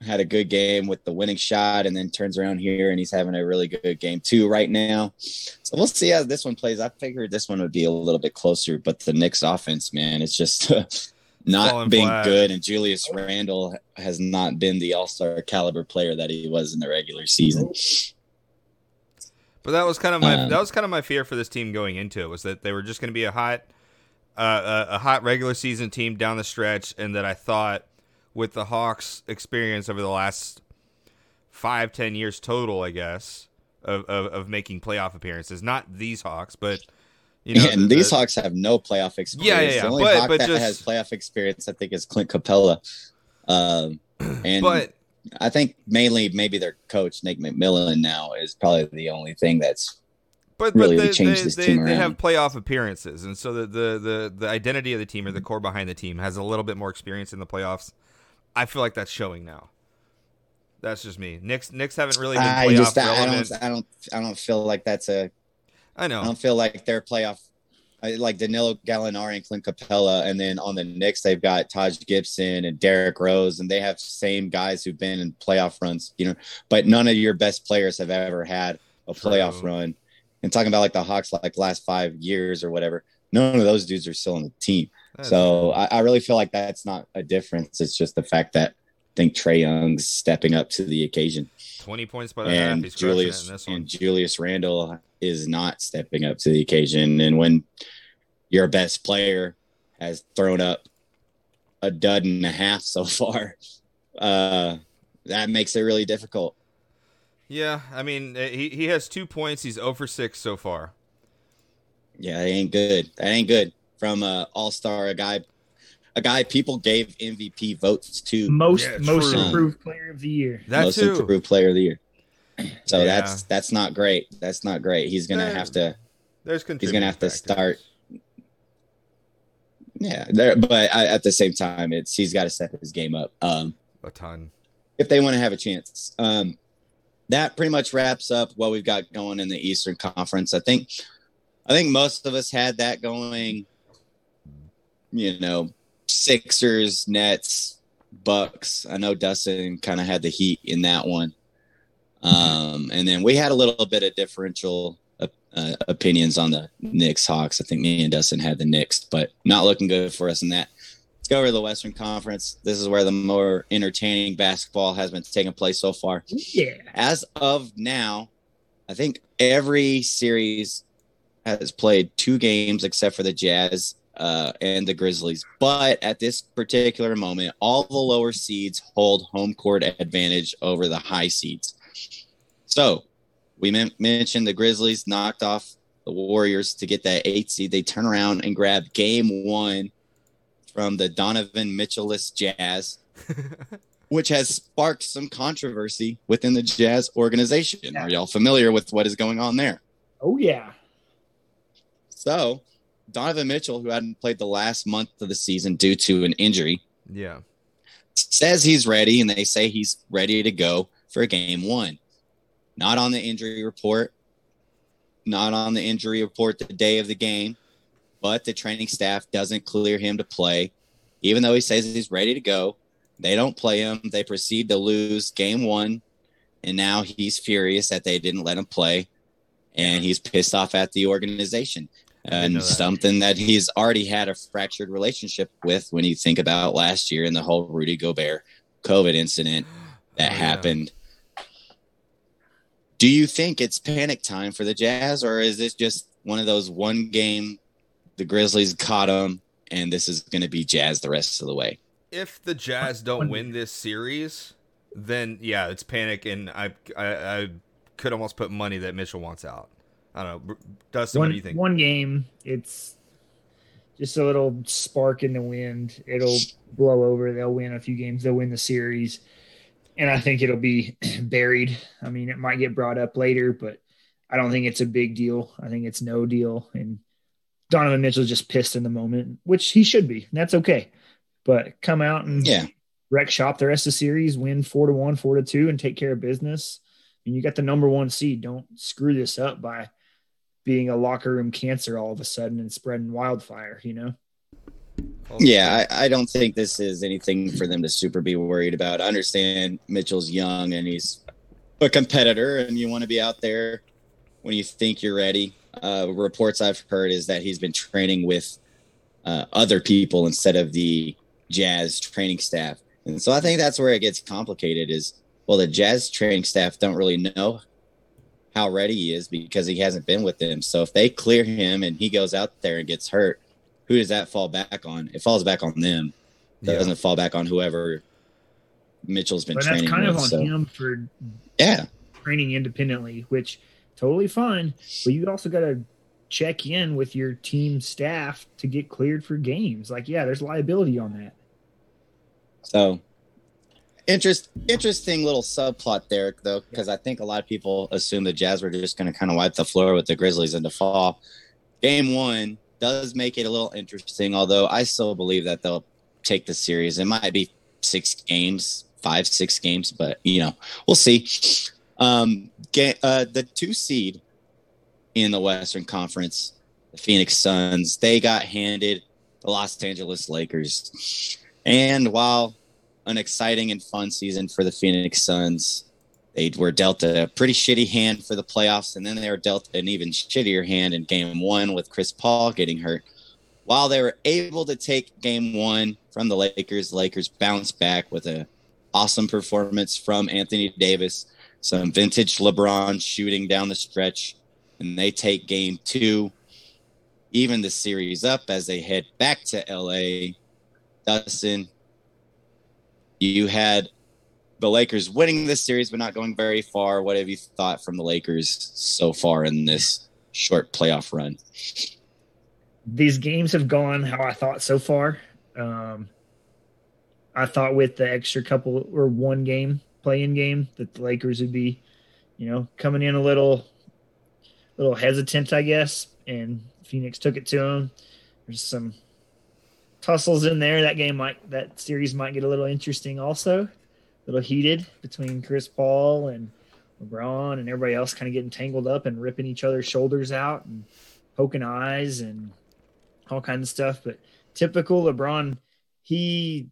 had a good game with the winning shot, and then turns around here and he's having a really good game too right now. So we'll see how this one plays. I figured this one would be a little bit closer, but the Knicks offense, man, it's just not Falling being flat. good, and Julius Randle has not been the All Star caliber player that he was in the regular season. But that was kind of my Um, that was kind of my fear for this team going into it was that they were just going to be a hot uh, a, a hot regular season team down the stretch, and that I thought with the Hawks' experience over the last five ten years total, I guess of of, of making playoff appearances, not these Hawks, but you know and the- these Hawks have no playoff experience. Yeah, yeah, yeah, The only but- Hawk but that just- has playoff experience, I think, is Clint Capela. Um, and but I think mainly maybe their coach Nick McMillan now is probably the only thing that's But really but they, change they, this they, team they have playoff appearances, and so the, the the the identity of the team or the core behind the team has a little bit more experience in the playoffs. I feel like that's showing now. That's just me. Knicks Knicks haven't really been I playoff just I don't I don't I don't feel like that's a I know. I don't feel like they're playoff. Like Danilo Gallinari and Clint Capela, and then on the Knicks they've got Taj Gibson and Derrick Rose, and they have same guys who've been in playoff runs, you know. But none of your best players have ever had a True. playoff run. And talking about like the Hawks, like last five years or whatever, none of those dudes are still on the team. That's- So I, I really feel like that's not a difference. It's just the fact that I think Trae Young's stepping up to the occasion, twenty points by the half. and He's Julius in this one. and Julius Randle is not stepping up to the occasion. And when your best player has thrown up a dud and a half so far, uh, that makes it really difficult. Yeah, I mean uh, he he has two points. He's zero for six so far. Yeah, that ain't good. That ain't good from a All Star, a guy, a guy people gave MVP votes to. most Yeah, most true. improved player of the year. That most too. improved player of the year. So Yeah. that's that's not great. That's not great. He's gonna Yeah. have to There's he's gonna have to start. Yeah, there, but I, at the same time, it's he's got to step his game up um, a ton. if they want to have a chance. Um, that pretty much wraps up what we've got going in the Eastern Conference. I think, I think most of us had that going. You know, Sixers, Nets, Bucks. I know Dustin kind of had the heat in that one. Um, and then we had a little bit of differential uh, uh, opinions on the Knicks Hawks. I think me and Dustin had the Knicks, but not looking good for us in that. Let's go over to the Western Conference. This is where the more entertaining basketball has been taking place so far. Yeah, As of now, I think every series has played two games except for the Jazz uh, and the Grizzlies. But at this particular moment, all the lower seeds hold home court advantage over the high seeds. So we men- mentioned the Grizzlies knocked off the Warriors to get that eight seed. They turn around and grab game one from the Donovan Mitchellist Jazz, which has sparked some controversy within the Jazz organization. Yeah. Are y'all familiar with what is going on there? Oh yeah. So, Donovan Mitchell, who hadn't played the last month of the season due to an injury, yeah. says he's ready, and they say he's ready to go for game one. Not on the injury report, not on the injury report the day of the game, but the training staff doesn't clear him to play, even though he says he's ready to go. They don't play him. They proceed to lose game one, and now he's furious that they didn't let him play, and he's pissed off at the organization. And that. something that he's already had a fractured relationship with when you think about last year and the whole Rudy Gobert COVID incident that Oh, yeah. happened. Do you think it's panic time for the Jazz, or is this just one of those one game? The Grizzlies caught them, and this is going to be Jazz the rest of the way. If the Jazz don't win this series, then yeah, it's panic, and I I, I could almost put money that Mitchell wants out. I don't know, Dustin. what one do you think? one game, it's just a little spark in the wind. It'll blow over. They'll win a few games. They'll win the series, and I think it'll be buried. I mean, it might get brought up later, but I don't think it's a big deal. I think it's no deal. And Donovan Mitchell's just pissed in the moment, which he should be. That's okay. But come out and Yeah, wreck shop the rest of the series, win four to one, four to two, and take care of business. And you got the number one seed. Don't screw this up by being a locker room cancer all of a sudden and spreading wildfire, you know? Yeah. I, I don't think this is anything for them to super be worried about. I understand Mitchell's young and he's a competitor, and you want to be out there when you think you're ready. Uh, reports I've heard is that he's been training with uh, other people instead of the Jazz training staff, and so I think that's where it gets complicated. Is well, the Jazz training staff don't really know how ready he is because he hasn't been with them. So if they clear him and he goes out there and gets hurt, who does that fall back on? It falls back on them. It Yeah. doesn't fall back on whoever Mitchell's been But that's training kind with. of on so him for yeah, training independently, which totally fine. But you also got to check in with your team staff to get cleared for games. Like, yeah, there's liability on that. So interest interesting little subplot there though, because I think a lot of people assume the Jazz were just going to kind of wipe the floor with the Grizzlies in the fall. Game one does make it a little interesting, although I still believe that they'll take the series. It might be six games, five, six games, but you know, we'll see. Um, ga- uh, the two seed in the Western Conference, the Phoenix Suns, they got handed the Los Angeles Lakers. And while an exciting and fun season for the Phoenix Suns, they were dealt a pretty shitty hand for the playoffs, and then they were dealt an even shittier hand in game one with Chris Paul getting hurt. While they were able to take game one from the Lakers, the Lakers bounced back with an awesome performance from Anthony Davis, some vintage LeBron shooting down the stretch, and they take game two, even the series up as they head back to LA Dustin, you had the Lakers winning this series, but not going very far. What have you thought from the Lakers so far in this short playoff run? these games have gone how I thought so far. Um, I thought with the extra couple or one game playing game that the Lakers would be, you know, coming in a little, little hesitant, I guess, and Phoenix took it to them. There's some tussles in there. That game might, that series might get a little interesting, also, little heated between Chris Paul and LeBron and everybody else, kind of getting tangled up and ripping each other's shoulders out and poking eyes and all kinds of stuff. But typical LeBron, he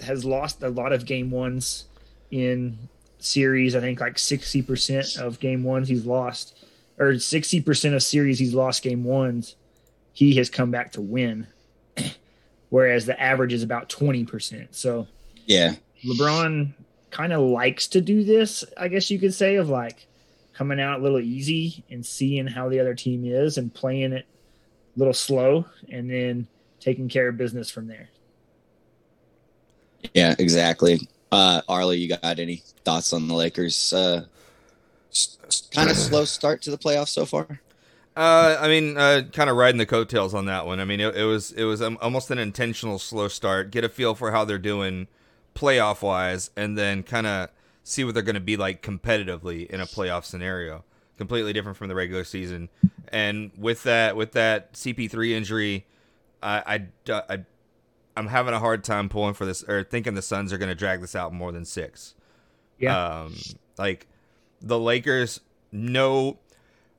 has lost a lot of game ones in series. I think like 60% of game ones he's lost, or 60% of series he's lost game ones, he has come back to win. Whereas the average is about 20%. So Yeah, LeBron kind of likes to do this, I guess you could say, of like coming out a little easy and seeing how the other team is and playing it a little slow and then taking care of business from there. Yeah, exactly. Uh, Arlie, you got any thoughts on the Lakers? Uh, kind of slow start to the playoffs so far. Uh, I mean, uh, kind of riding the coattails on that one. I mean, it, it was it was um, almost an intentional slow start. Get a feel for how they're doing playoff wise, and then kind of see what they're going to be like competitively in a playoff scenario. Completely different from the regular season. And with that, with that CP3 injury, I, I, I I'm having a hard time pulling for this or thinking the Suns are going to drag this out more than six. Yeah. Um, like the Lakers no.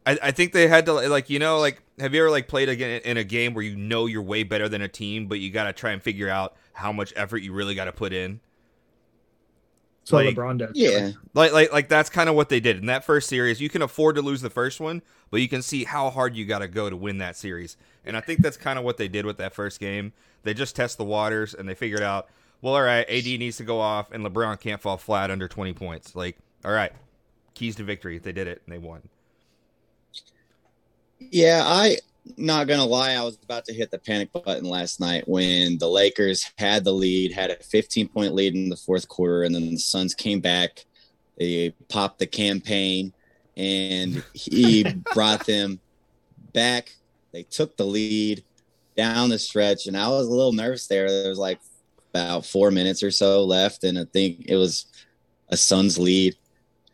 I, I think they had to like you know like have you ever like played again in a game where you know you're way better than a team, but you got to try and figure out how much effort you really got to put in. That's what like- LeBron does. Yeah, Like like like that's kind of what they did in that first series. You can afford to lose the first one, but you can see how hard you got to go to win that series. And I think that's kind of what they did with that first game. They just test the waters and they figured out, well, all right, AD needs to go off and LeBron can't fall flat under 20 points. Like, all right, keys to victory. They did it and they won. yeah. I not gonna lie, I was about to hit the panic button last night when the Lakers had the lead, had a 15 point lead in the fourth quarter, and then the Suns came back. They popped the campaign, and he brought them back. They took the lead down the stretch, and I was a little nervous there. There was like about four minutes or so left, and I think it was a Suns lead.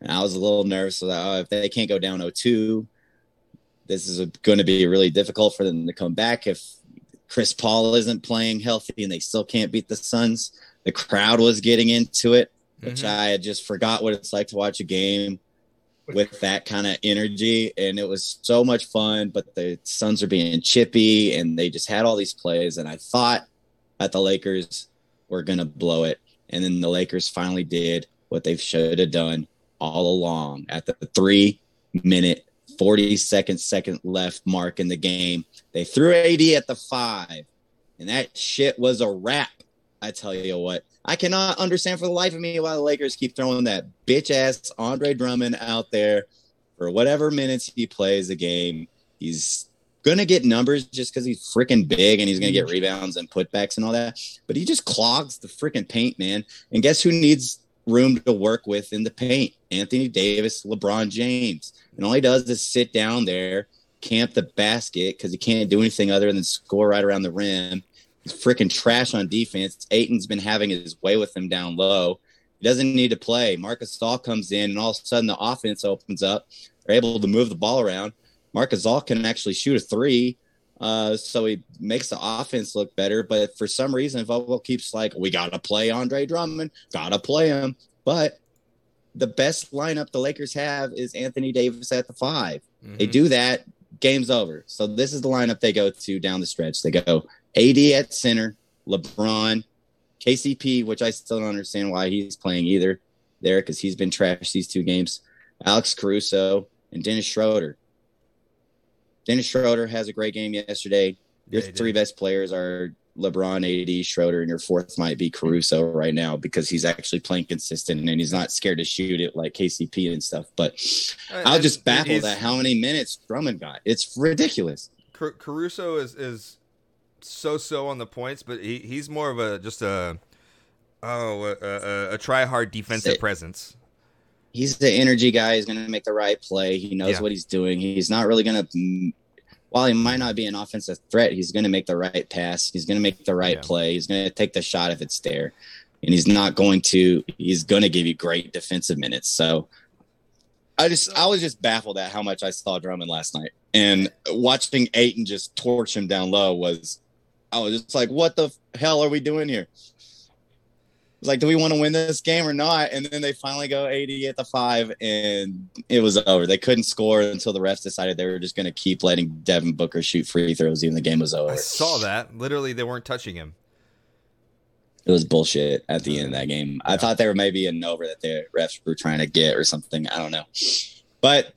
And I was a little nervous So that oh, if they can't go down 0-2, this is going to be really difficult for them to come back. If Chris Paul isn't playing healthy and they still can't beat the Suns, the crowd was getting into it, which Mhm. I had just forgot what it's like to watch a game with that kind of energy and it was so much fun but the suns are being chippy and they just had all these plays and i thought that the lakers were going to blow it and then the lakers finally did what they should have done all along at the three minute 40 second second left mark in the game they threw ad at the five and that shit was a wrap i tell you what I cannot understand for the life of me why the Lakers keep throwing that bitch ass Andre Drummond out there for whatever minutes he plays a game. He's gonna get numbers just because he's freaking big and he's gonna get rebounds and putbacks and all that. But he just clogs the freaking paint, man. And guess who needs room to work with in the paint? Anthony Davis, LeBron James. And all he does is sit down there, camp the basket because he can't do anything other than score right around the rim. He's freaking trash on defense. Ayton's been having his way with him down low. He doesn't need to play. Marc Gasol comes in, and all of a sudden the offense opens up. They're able to move the ball around. Marc Gasol can actually shoot a three, uh, so he makes the offense look better. But for some reason, Vogel keeps like, "We gotta play Andre Drummond, gotta play him." But the best lineup the Lakers have is Anthony Davis at the 5 They Mhm. do that, game's over. So this is the lineup they go to down the stretch. They go AD at center, LeBron, KCP, which I still don't understand why he's playing either there because he's been trashed these two games. Alex Caruso and Dennis Schroeder. Dennis Schroeder has a great game yesterday. Your Yeah, three did. best players are LeBron, AD, Schroeder, and your fourth might be Caruso right now because he's actually playing consistent and he's not scared to shoot it like KCP and stuff. But uh, I'll just baffled he's- at how many minutes Drummond got. It's ridiculous. Car- Caruso is is so so on the points, but he, he's more of a just a oh a, a, a try hard defensive Say- presence. He's the energy guy. He's going to make the right play. He knows Yeah. what he's doing. He's not really going to, while he might not be an offensive threat, he's going to make the right pass. He's going to make the right Yeah. play. He's going to take the shot if it's there. And he's not going to, he's going to give you great defensive minutes. So I just, I was just baffled at how much I saw Drummond last night. And watching Ayton just torch him down low was, I was just like, what the hell are we doing here? Was like, do we want to win this game or not? And then they finally go 80 at the five, and it was over. They couldn't score until the refs decided they were just going to keep letting Devin Booker shoot free throws, even the game was over. I saw that. Literally, they weren't touching him. It was bullshit at the end of that game. I thought there were maybe an over that the refs were trying to get or something. I don't know. But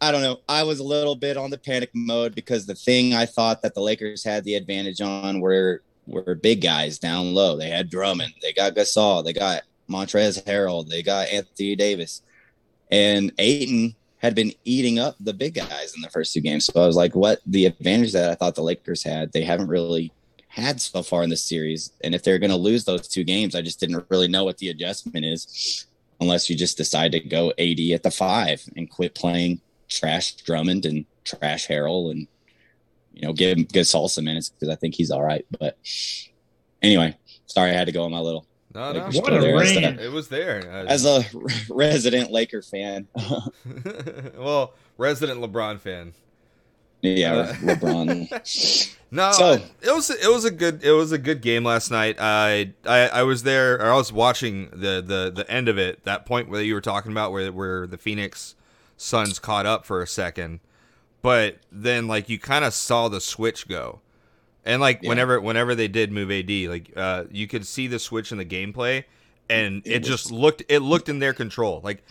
I don't know. I was a little bit on the panic mode because the thing I thought that the Lakers had the advantage on were were big guys down low. They had Drummond, they got Gasol, they got Montrezl Harrell, they got Anthony Davis. And Ayton had been eating up the big guys in the first two games. So I was like, what the advantage that I thought the Lakers had, they haven't really had so far in the series. And if they're going to lose those two games, I just didn't really know what the adjustment is unless you just decide to go AD at the five and quit playing trash Drummond and trash Harrell and, you know, give him good salsa minutes because I think he's all right. But anyway, sorry I had to go on my little No, no. What a rain. It was there. As a resident Laker fan. well, resident LeBron fan. yeah, Uh, LeBron. No, So- it was it was a good it was a good game last night. I I, I was there. Or I was watching the, the the end of it. That point where you were talking about where where the Phoenix Suns caught up for a second, but then like you kind of saw the switch go, and like Yeah. whenever whenever they did move AD, like uh, you could see the switch in the gameplay, and It it, just looked it looked in their control, like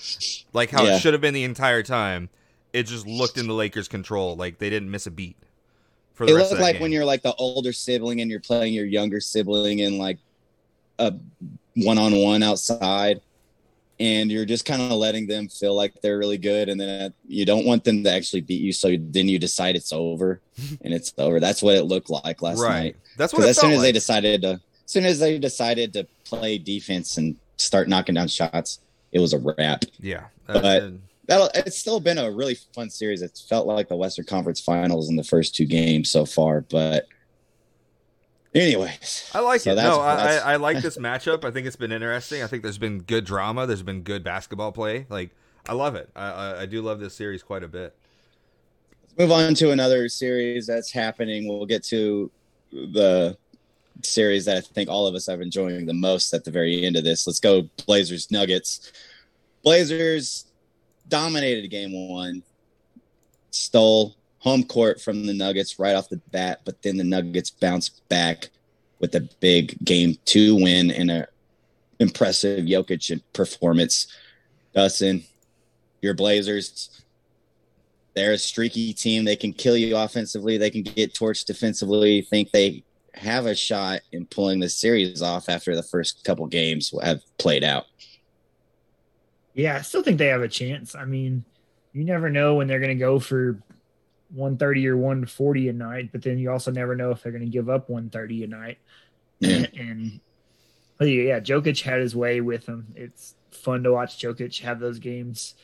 like how Yeah. it should have been the entire time. It just looked in the Lakers' control, like they didn't miss a beat. For the it looked like game. when you're like the older sibling and you're playing your younger sibling in like a one on one outside and you're just kind of letting them feel like they're really good and then you don't want them to actually beat you so then you decide it's over and it's over that's what it looked like last right. night That's what it as soon as they decided to as soon as they decided to play defense and start knocking down shots it was a wrap yeah. but- Uh, that it's still been a really fun series. It's felt like the Western Conference Finals in the first two games so far, but anyways, I like So it. No, I, I, I like this matchup. I think it's been interesting. I think there's been good drama. There's been good basketball play. Like I love it. I, I, I do love this series quite a bit. Let's move on to another series that's happening. We'll get to the series that I think all of us have enjoying the most at the very end of this. Let's go Blazers Nuggets. Blazers dominated game one, stole home court from the Nuggets right off the bat, but then the Nuggets bounced back with a big game two win and a impressive Jokic performance. Dustin, your Blazers, they're a streaky team. They can kill you offensively. They can get torched defensively. Think they have a shot in pulling the series off after the first couple games have played out. Yeah, I still think they have a chance. I mean, you never know when they're going to go for 130 or 140 a night, but then you also never know if they're going to give up 130 a night. And but yeah, Jokic had his way with him. It's fun to watch Jokic have those games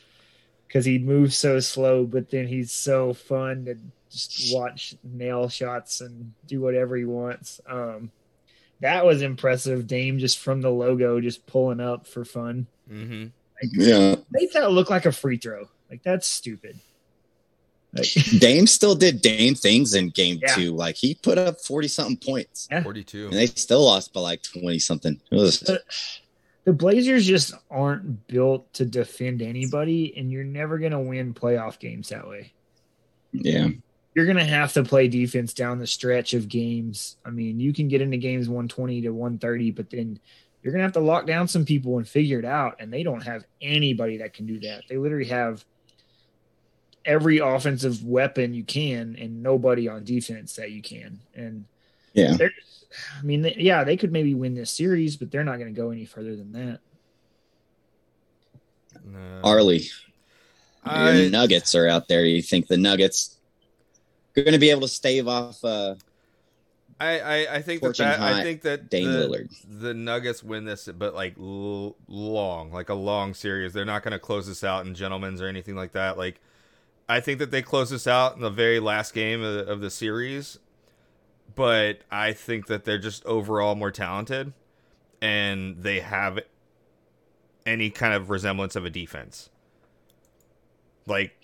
because he moves so slow, but then he's so fun to just watch nail shots and do whatever he wants. Um, that was impressive. Dame just from the logo, just pulling up for fun Mm-hmm. Yeah. made that look like a free throw. Like that's stupid. Like, Dame still did Dame things in game Yeah. two. Like he put up 40 something points Yeah. Forty-two. and they still lost by like 20 something. It was the, the Blazers just aren't built to defend anybody, and you're never gonna win playoff games that way. yeah. You're gonna have to play defense down the stretch of games. I mean, you can get into games 120 to 130, but then you're gonna have to lock down some people and figure it out. And they don't have anybody that can do that. They literally have every offensive weapon you can, and nobody on defense that you can. And Yeah. I mean, they, yeah, they could maybe win this series, but they're not going to go any further than that. No. Arlie, I- your Nuggets are out there. You think the Nuggets are going to be able to stave off uh, I, I, I think that, that I think that Dame the, Lillard? the Nuggets win this, but like l- long, like a long series. They're not going to close this out in gentlemen's or anything like that. Like, I think that they close this out in the very last game of the, of the series, but I think that they're just overall more talented, and they have any kind of resemblance of a defense. Like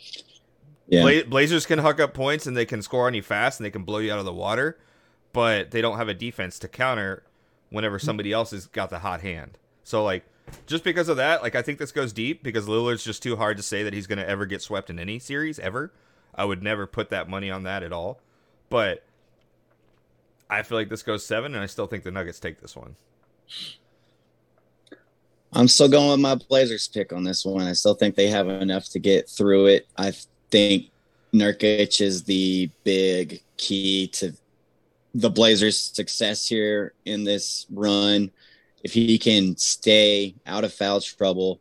Yeah. Bla- Blazers can huck up points and they can score on you fast and they can blow you out of the water, but they don't have a defense to counter whenever mm-hmm. somebody else has got the hot hand. So like just because of that, like I think this goes deep because Lillard's just too hard to say that he's going to ever get swept in any series ever. I would never put that money on that at all. But I feel like this goes 7 and I still think the Nuggets take this one. I'm still going with my Blazers pick on this one. I still think they have enough to get through it. I think Nurkic is the big key to the Blazers' success here in this run. If he can stay out of foul trouble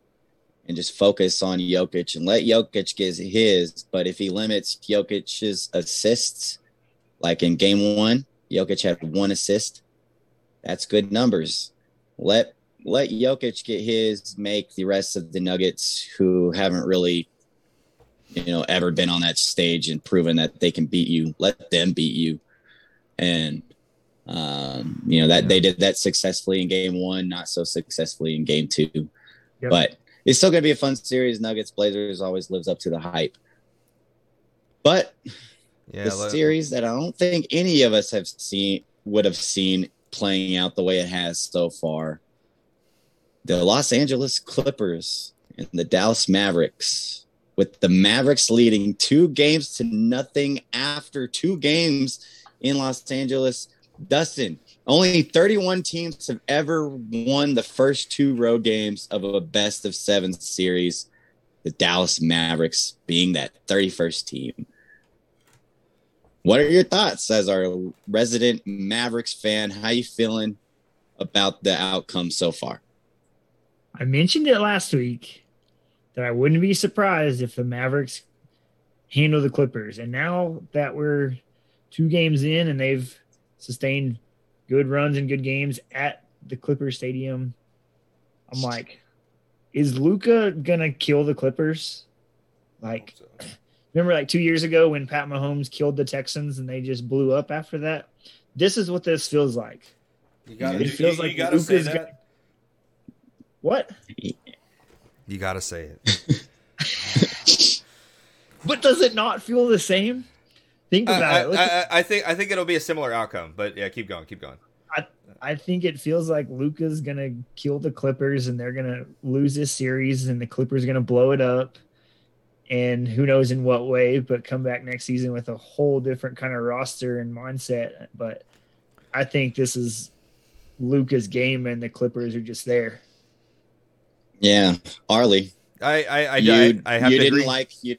and just focus on Jokic and let Jokic get his. But if he limits Jokic's assists, like in game one, Jokic had one assist. That's good numbers. Let let Jokic get his, make the rest of the Nuggets who haven't really, you know, ever been on that stage and proven that they can beat you. Let them beat you, and um, you know that they did that successfully in game one, not so successfully in game two. Yep. But it's still going to be a fun series. Nuggets Blazers always lives up to the hype. But yeah, the series that I don't think any of us have seen would have seen playing out the way it has so far. The Los Angeles Clippers and the Dallas Mavericks, with the Mavericks leading two games to nothing after two games in Los Angeles. Dustin, only 31 teams have ever won the first two road games of a best of seven series. The Dallas Mavericks being that 31st team. What are your thoughts as our resident Mavericks fan? How you feeling about the outcome so far? I mentioned it last week that I wouldn't be surprised if the Mavericks handle the Clippers. And now that we're two games in and they've sustained good runs and good games at the Clippers Stadium. I'm like, is Luka gonna kill the Clippers? Like, remember like two years ago when Pat Mahomes killed the Texans and they just blew up after that. This is what this feels like. You gotta, it. Feels you, like you gotta Luka's say that. Got, what? You gotta say it. but does it not feel the same? Think about I, it. I, I, I, think I think it'll be a similar outcome, but yeah, keep going, keep going. I I think it feels like Luka's gonna kill the Clippers and they're gonna lose this series and the Clippers gonna blow it up, and who knows in what way, but come back next season with a whole different kind of roster and mindset. But I think this is Luka's game and the Clippers are just there. Yeah, Arlie. I I I, you, I, I have you didn't agree. like you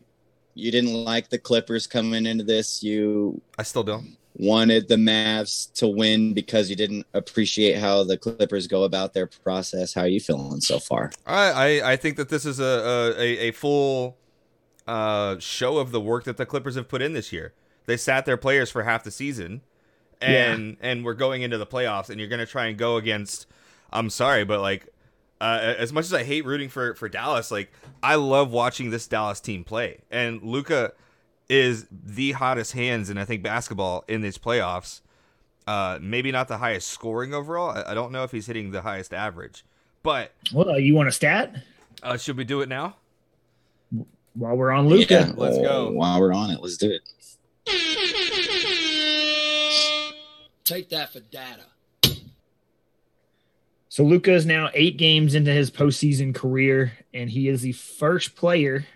you didn't like the Clippers coming into this. You I still don't wanted the Mavs to win because you didn't appreciate how the Clippers go about their process. How are you feeling so far? I I, I think that this is a a, a full uh, show of the work that the Clippers have put in this year. They sat their players for half the season, and yeah. and we're going into the playoffs, and you're going to try and go against. I'm sorry, but like uh, as much as I hate rooting for for Dallas, like I love watching this Dallas team play, and Luka is the hottest hands in I think basketball in these playoffs. Uh, maybe not the highest scoring overall. I, I, don't know if he's hitting the highest average, but well, you want a stat? Uh, should we do it now? While we're on Luka, yeah, let's go. While we're on it, let's do it. Take that for data. So Luka is now eight games into his postseason career, and he is the first player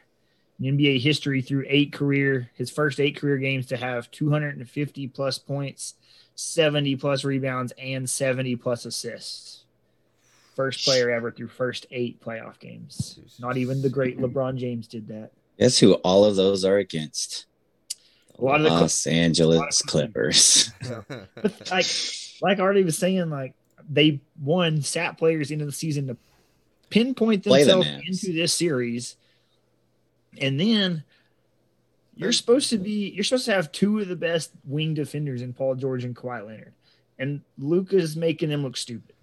in NBA history through eight career his first eight career games to have 250 plus points, 70 plus rebounds, and 70 plus assists. First player ever through first eight playoff games. Not even the great LeBron James did that. Guess who all of those are against? A lot of the Los Angeles Clippers. but like, like Artie was saying, like they won sat players into the season to pinpoint themselves into this series. And then you're supposed to be you're supposed to have two of the best wing defenders in Paul George and Kawhi Leonard. And Luka's making them look stupid.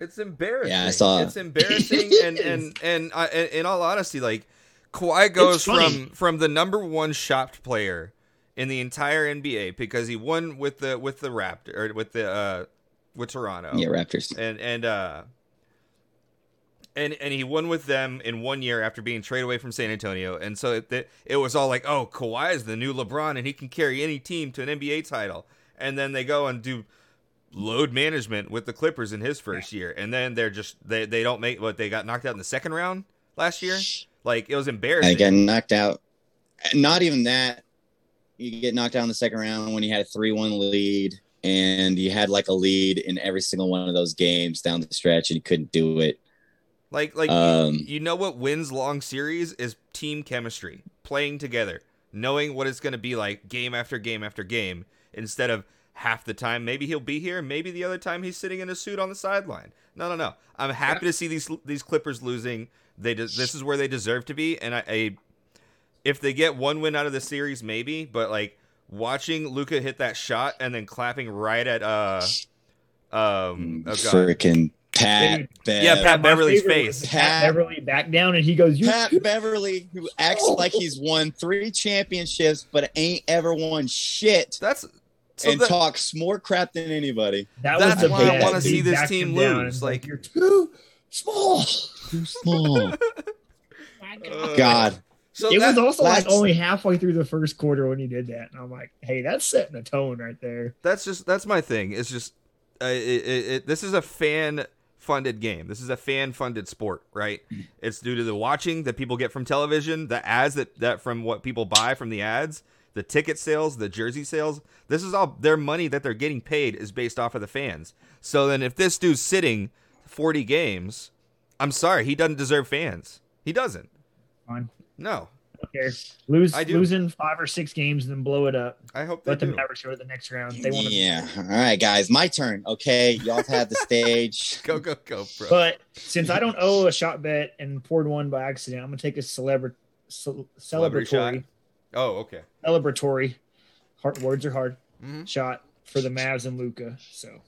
It's embarrassing. Yeah, I saw. It's embarrassing, and and and I, in all honesty, like Kawhi goes from from the number one shopped player in the entire NBA because he won with the with the Raptor or with the uh, with Toronto. Yeah, Raptors. And and uh and and he won with them in one year after being traded away from San Antonio. And so it, it was all like, oh, Kawhi is the new LeBron, and he can carry any team to an NBA title. And then they go and do load management with the Clippers in his first year, and then they're just they they don't make what they got knocked out in the second round last year. Like it was embarrassing. I knocked out. Not even that. You get knocked out in the second round when you had a three-one lead and you had like a lead in every single one of those games down the stretch and you couldn't do it. Like like um, you, you know what wins long series is team chemistry, playing together, knowing what it's going to be like game after game after game instead of half the time maybe he'll be here, maybe the other time he's sitting in a suit on the sideline. No, no, no. I'm happy yeah. to see these these Clippers losing They de- this is where they deserve to be, and I, I if they get one win out of the series, maybe. But like watching Luka hit that shot and then clapping right at uh um oh God. Freaking Pat. Bev. Yeah, Pat Beverley's face. Pat Pat- Beverly back down, and he goes, "You." Pat Beverley, who acts like he's won three championships but ain't ever won shit, That's so and that- talks more crap than anybody. That That's the why I best. wanna see this team lose, and like- you're too small. Too small. uh, God. So it that- was also like only halfway through the first quarter when he did that, and I'm like, "Hey, that's setting a tone right there." that's just that's my thing. It's just uh, it, it, it, this is a fan funded game. This is a fan funded sport, right? It's due to the watching that people get from television, the ads that that from what people buy from the ads, the ticket sales, the jersey sales. This is all their money that they're getting paid is based off of the fans. So then if this dude's sitting 40 games, I'm sorry, he doesn't deserve fans. He doesn't. Fine. No. Okay, lose I losing five or six games and then blow it up. I hope they Let the do. Mavericks go to the next round. They want to. Yeah. All right, guys. My turn. Okay. Y'all have had the stage. Go go go, bro. But since I don't owe a shot bet and poured one by accident, I'm gonna take a celebra- ce- Celebrity celebratory, oh, okay. celebratory. Hard words are hard. Mhm. Shot for the Mavs and Luka. So,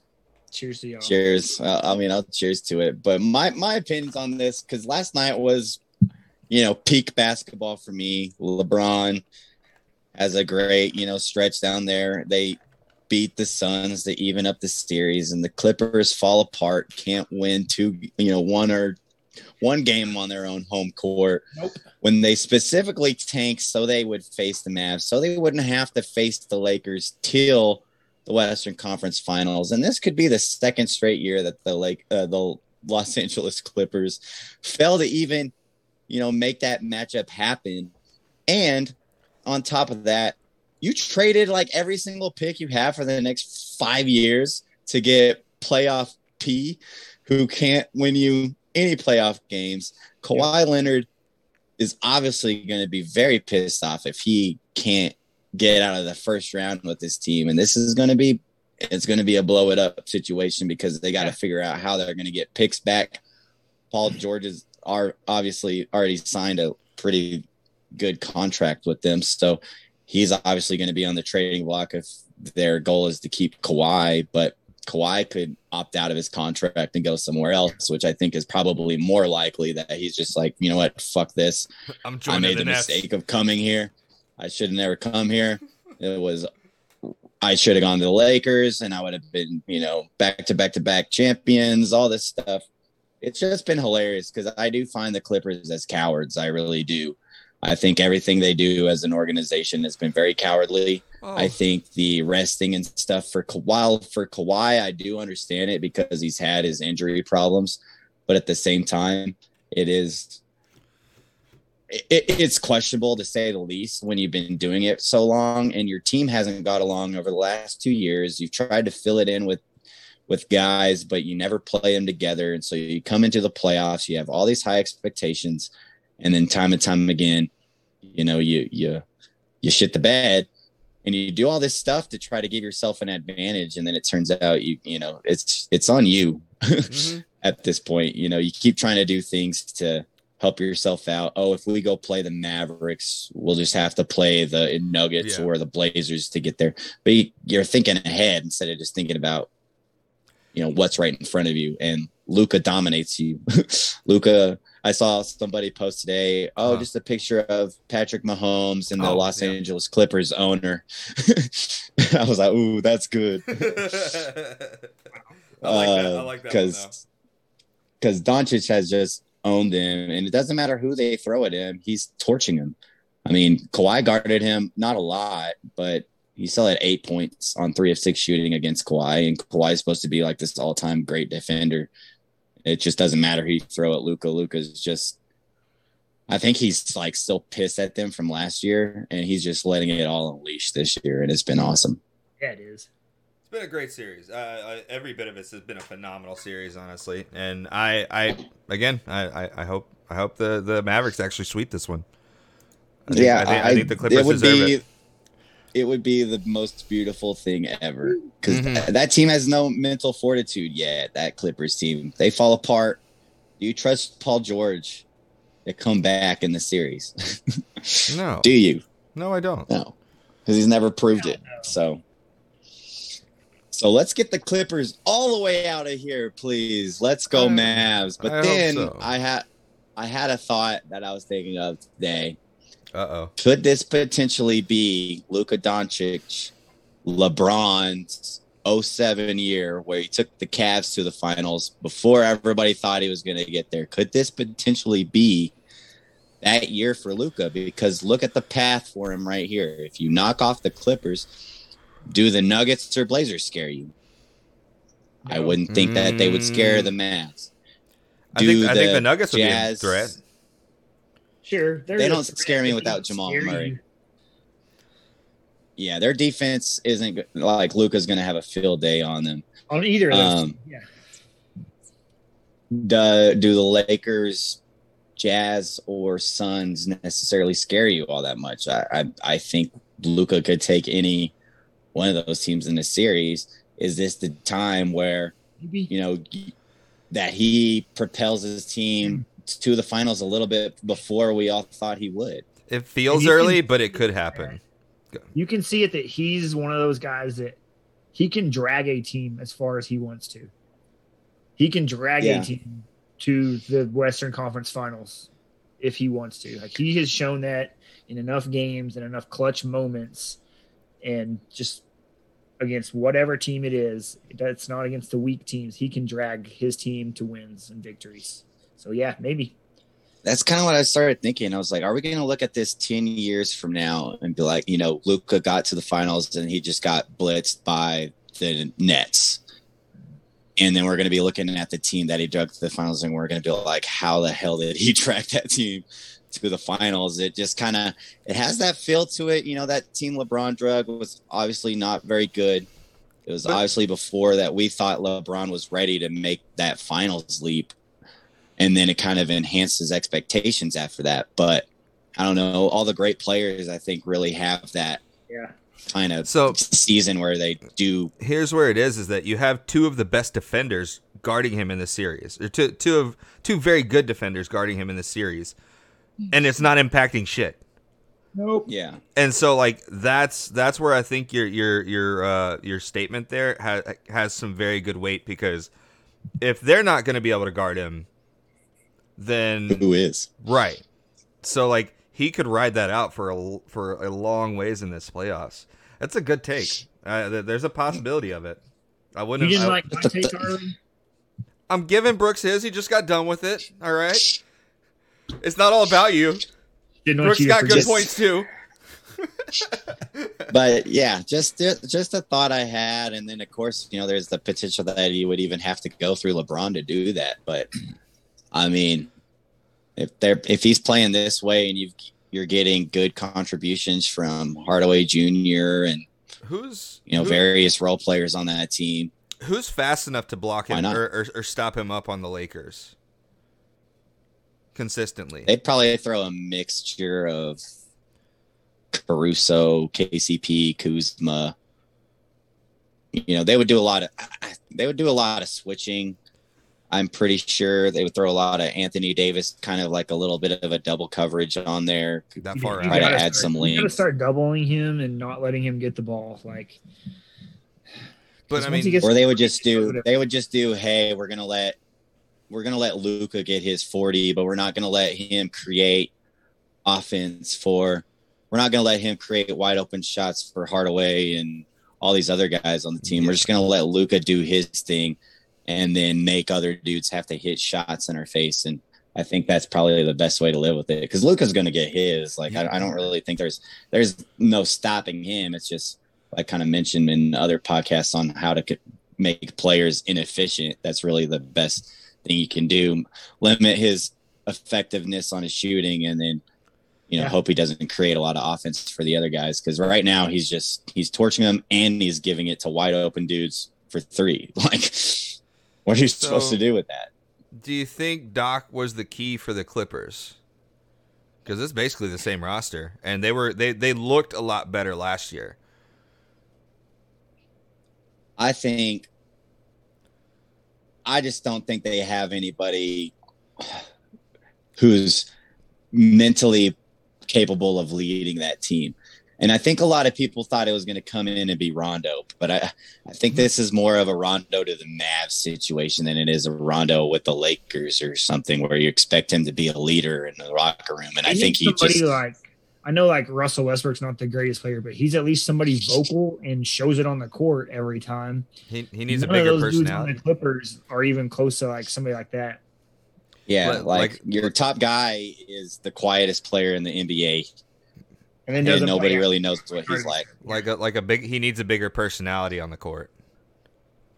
cheers to y'all. Cheers. Uh, I mean, I'll cheers to it. But my my opinions on this because last night was, you know, peak basketball for me. LeBron has a great, you know, stretch down there. They beat the Suns to even up the series, and the Clippers fall apart. Can't win two, you know, one or one game on their own home court. Nope. When they specifically tanked so they would face the Mavs, so they wouldn't have to face the Lakers till the Western Conference Finals, and this could be the second straight year that the like uh, the Los Angeles Clippers fail to even, you know, make that matchup happen. And on top of that, you traded like every single pick you have for the next five years to get playoff P, who can't win you any playoff games. Kawhi Leonard is obviously going to be very pissed off if he can't get out of the first round with this team and this is going to be it's going to be a blow it up situation because they got to figure out how they're going to get picks back paul george is are obviously already signed a pretty good contract with them so he's obviously going to be on the trading block if their goal is to keep Kawhi but Kawhi could opt out of his contract and go somewhere else which i think is probably more likely that he's just like you know what fuck this I'm I made the, the mistake of coming here. I should have never come here. It was I should have gone to the Lakers and I would have been, you know, back to back to back champions, all this stuff. It's just been hilarious because I do find the Clippers as cowards. I really do. I think everything they do as an organization has been very cowardly. Oh, I think the resting and stuff for Ka- while for Kawhi, I do understand it because he's had his injury problems, but at the same time, it is it, it's questionable to say the least when you've been doing it so long and your team hasn't got along over the last two years. You've tried to fill it in with with guys, but you never play them together, and so you come into the playoffs. You have all these high expectations, and then time and time again, you know, you you you shit the bed and you do all this stuff to try to give yourself an advantage and then it turns out you you know it's it's on you Mhm. at this point you know you keep trying to do things to help yourself out oh if we go play the mavericks we'll just have to play the nuggets Yeah. or the blazers to get there but you, you're thinking ahead instead of just thinking about you know what's right in front of you and luka dominates you luka i saw somebody post today oh just a picture of patrick mahomes and the Oh, los yeah. angeles clippers owner i was like ooh that's good I like that. I like that. because uh, because Doncic has just owned him, and it doesn't matter who they throw at him, he's torching him. I mean, Kawhi guarded him not a lot, but he still had eight points on three of six shooting against Kawhi, and Kawhi is supposed to be like this all-time great defender. It just doesn't matter who you throw at Luka. Luka's just. I think he's like still pissed at them from last year, and he's just letting it all unleash this year, and it's been awesome. Yeah, it is. It's been a great series. Uh, uh, every bit of it has been a phenomenal series, honestly. And I, I again, I, I, I hope, I hope the the Mavericks actually sweep this one. I think, I think, I, think the Clippers it would deserve be, it. It would be the most beautiful thing ever because Mhm. that team has no mental fortitude yet. That Clippers team, they fall apart. Do you trust Paul George? to come back in the series. No, Do you? no, I don't. No, because he's never proved it. So, so let's get the Clippers all the way out of here, please. Let's go I- Mavs. But I then so. I had I had a thought that I was thinking of today. Uh oh. Could this potentially be Luka Doncic, LeBron's 07 year where he took the Cavs to the finals before everybody thought he was going to get there? Could this potentially be that year for Luka? Because look at the path for him right here. If you knock off the Clippers, do the Nuggets or Blazers scare you? I wouldn't think that they would scare Mm. the Mavs. I think Do I think the the Nuggets would be a threat. Sure, They don't scare me without Jamal Murray. you. Yeah, their defense isn't like Luka's going to have a field day on them. on either of those. Um, yeah, do, do the Lakers, Jazz, or Suns necessarily scare you all that much? I I, I think Luka could take any one of those teams in the series. Is this the time where you know that he propels his team to the finals a little bit before we all thought he would? It feels you can- early, but it could happen. You can see it that he's one of those guys that he can drag a team as far as he wants to. He can drag Yeah. a team to the Western Conference Finals if he wants to. Like he has shown that in enough games and enough clutch moments, and just against whatever team it is, that's not against the weak teams. He can drag his team to wins and victories. So yeah, maybe. that's kind of what I started thinking. I was like, are we going to look at this 10 years from now and be like, you know, Luka got to the finals and he just got blitzed by the Nets. And then we're going to be looking at the team that he drug to the finals and we're going to be like, how the hell did he drag that team to the finals? It just kind of, it has that feel to it. You know, that team LeBron drug was obviously not very good. It was But- obviously before that we thought LeBron was ready to make that finals leap and then it kind of enhances expectations after that. But I don't know. All the great players, I think, really have that Yeah. kind of So season where they do. here's where it is: is that you have two of the best defenders guarding him in the series, or two two of two very good defenders guarding him in the series, and it's not impacting shit. Nope. Yeah, And so, like that's that's where I think your your your uh, your statement there ha- has some very good weight because if they're not going to be able to guard him, then who is? Right. So like he could ride that out for a for a long ways in this playoffs. That's a good take. Uh, there's a possibility of it. I wouldn't. didn't I, like my take, Harley? I'm giving Brooks his. He just got done with it. All right. It's not all about you. Didn't Brooks you got good forget. points too. But yeah, just just a thought I had, and then of course, you know, there's the potential that he would even have to go through LeBron to do that. But I mean, if they're if he's playing this way, and you've you're getting good contributions from Hardaway Jr. and Who's you know who- various role players on that team. who's fast enough to block him or, or, or stop him up on the Lakers consistently? They'd probably throw a mixture of Caruso, KCP, Kuzma. You know, they would do a lot of they would do a lot of switching. I'm pretty sure they would throw a lot of Anthony Davis, kind of like a little bit of a double coverage on there. that You- far you Try to add start- some You gotta length. start doubling him and not letting him get the ball. Like, But I mean, gets- Or they would just do they would just do, hey, we're gonna let we're gonna let Luka get his 40, but we're not gonna let him create offense for we're not gonna let him create wide open shots for Hardaway and all these other guys on the team. We're just gonna let Luka do his thing and then make other dudes have to hit shots in our face. And I think that's probably the best way to live with it because Luka's gonna get his. Like I, I don't really think there's there's no stopping him. It's just like kind of mentioned in other podcasts on how to make players inefficient. That's really the best thing you can do. Limit his effectiveness on his shooting, and then you know Yeah. hope he doesn't create a lot of offense for the other guys. Because right now he's just he's torching them and he's giving it to wide open dudes for three. Like, what are you supposed to do with that? do you think Doc was the key for the Clippers? Because it's basically the same roster, and they were they they looked a lot better last year. I think I just don't think they have anybody who's mentally capable of leading that team. And I think a lot of people thought it was going to come in and be Rondo, but I, I think this is more of a Rondo to the Mavs situation than it is a Rondo with the Lakers or something where you expect him to be a leader in the locker room. And I think he just like I know like Russell Westbrook's not the greatest player, but he's at least somebody vocal and shows it on the court every time. He, he needs None a bigger of those dudes on personality. the Clippers are even close to like somebody like that. yeah, Like- like, like- your top guy is the quietest player in the NBA, And then and nobody play really knows what he's like. Like a like a big he needs a bigger personality on the court.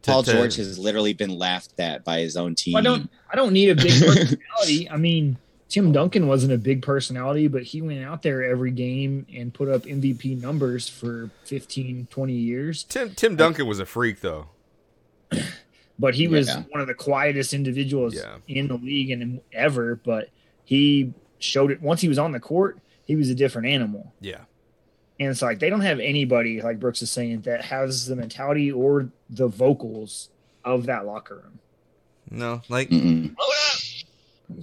To- Paul to- George has literally been laughed at by his own team. I don't I don't need a big personality. I mean, Tim Duncan wasn't a big personality, but he went out there every game and put up MVP numbers for 15, 20 years. Tim Tim Duncan was a freak though. But he was Yeah. one of the quietest individuals Yeah. in the league and ever. But he showed it once he was on the court, he was a different animal. Yeah. And it's like they don't have anybody, like Brooks is saying, that has the mentality or the vocals of that locker room. No, like Mm-mm.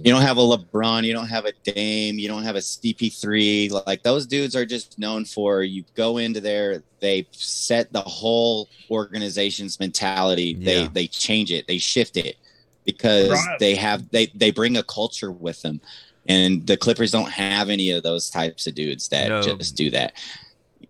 You don't have a LeBron, you don't have a Dame, you don't have a CP3. Like those dudes are just known for you go into there, they set the whole organization's mentality. They Yeah. they change it, they shift it because Right. they have they they bring a culture with them. And the Clippers don't have any of those types of dudes that No. just do that.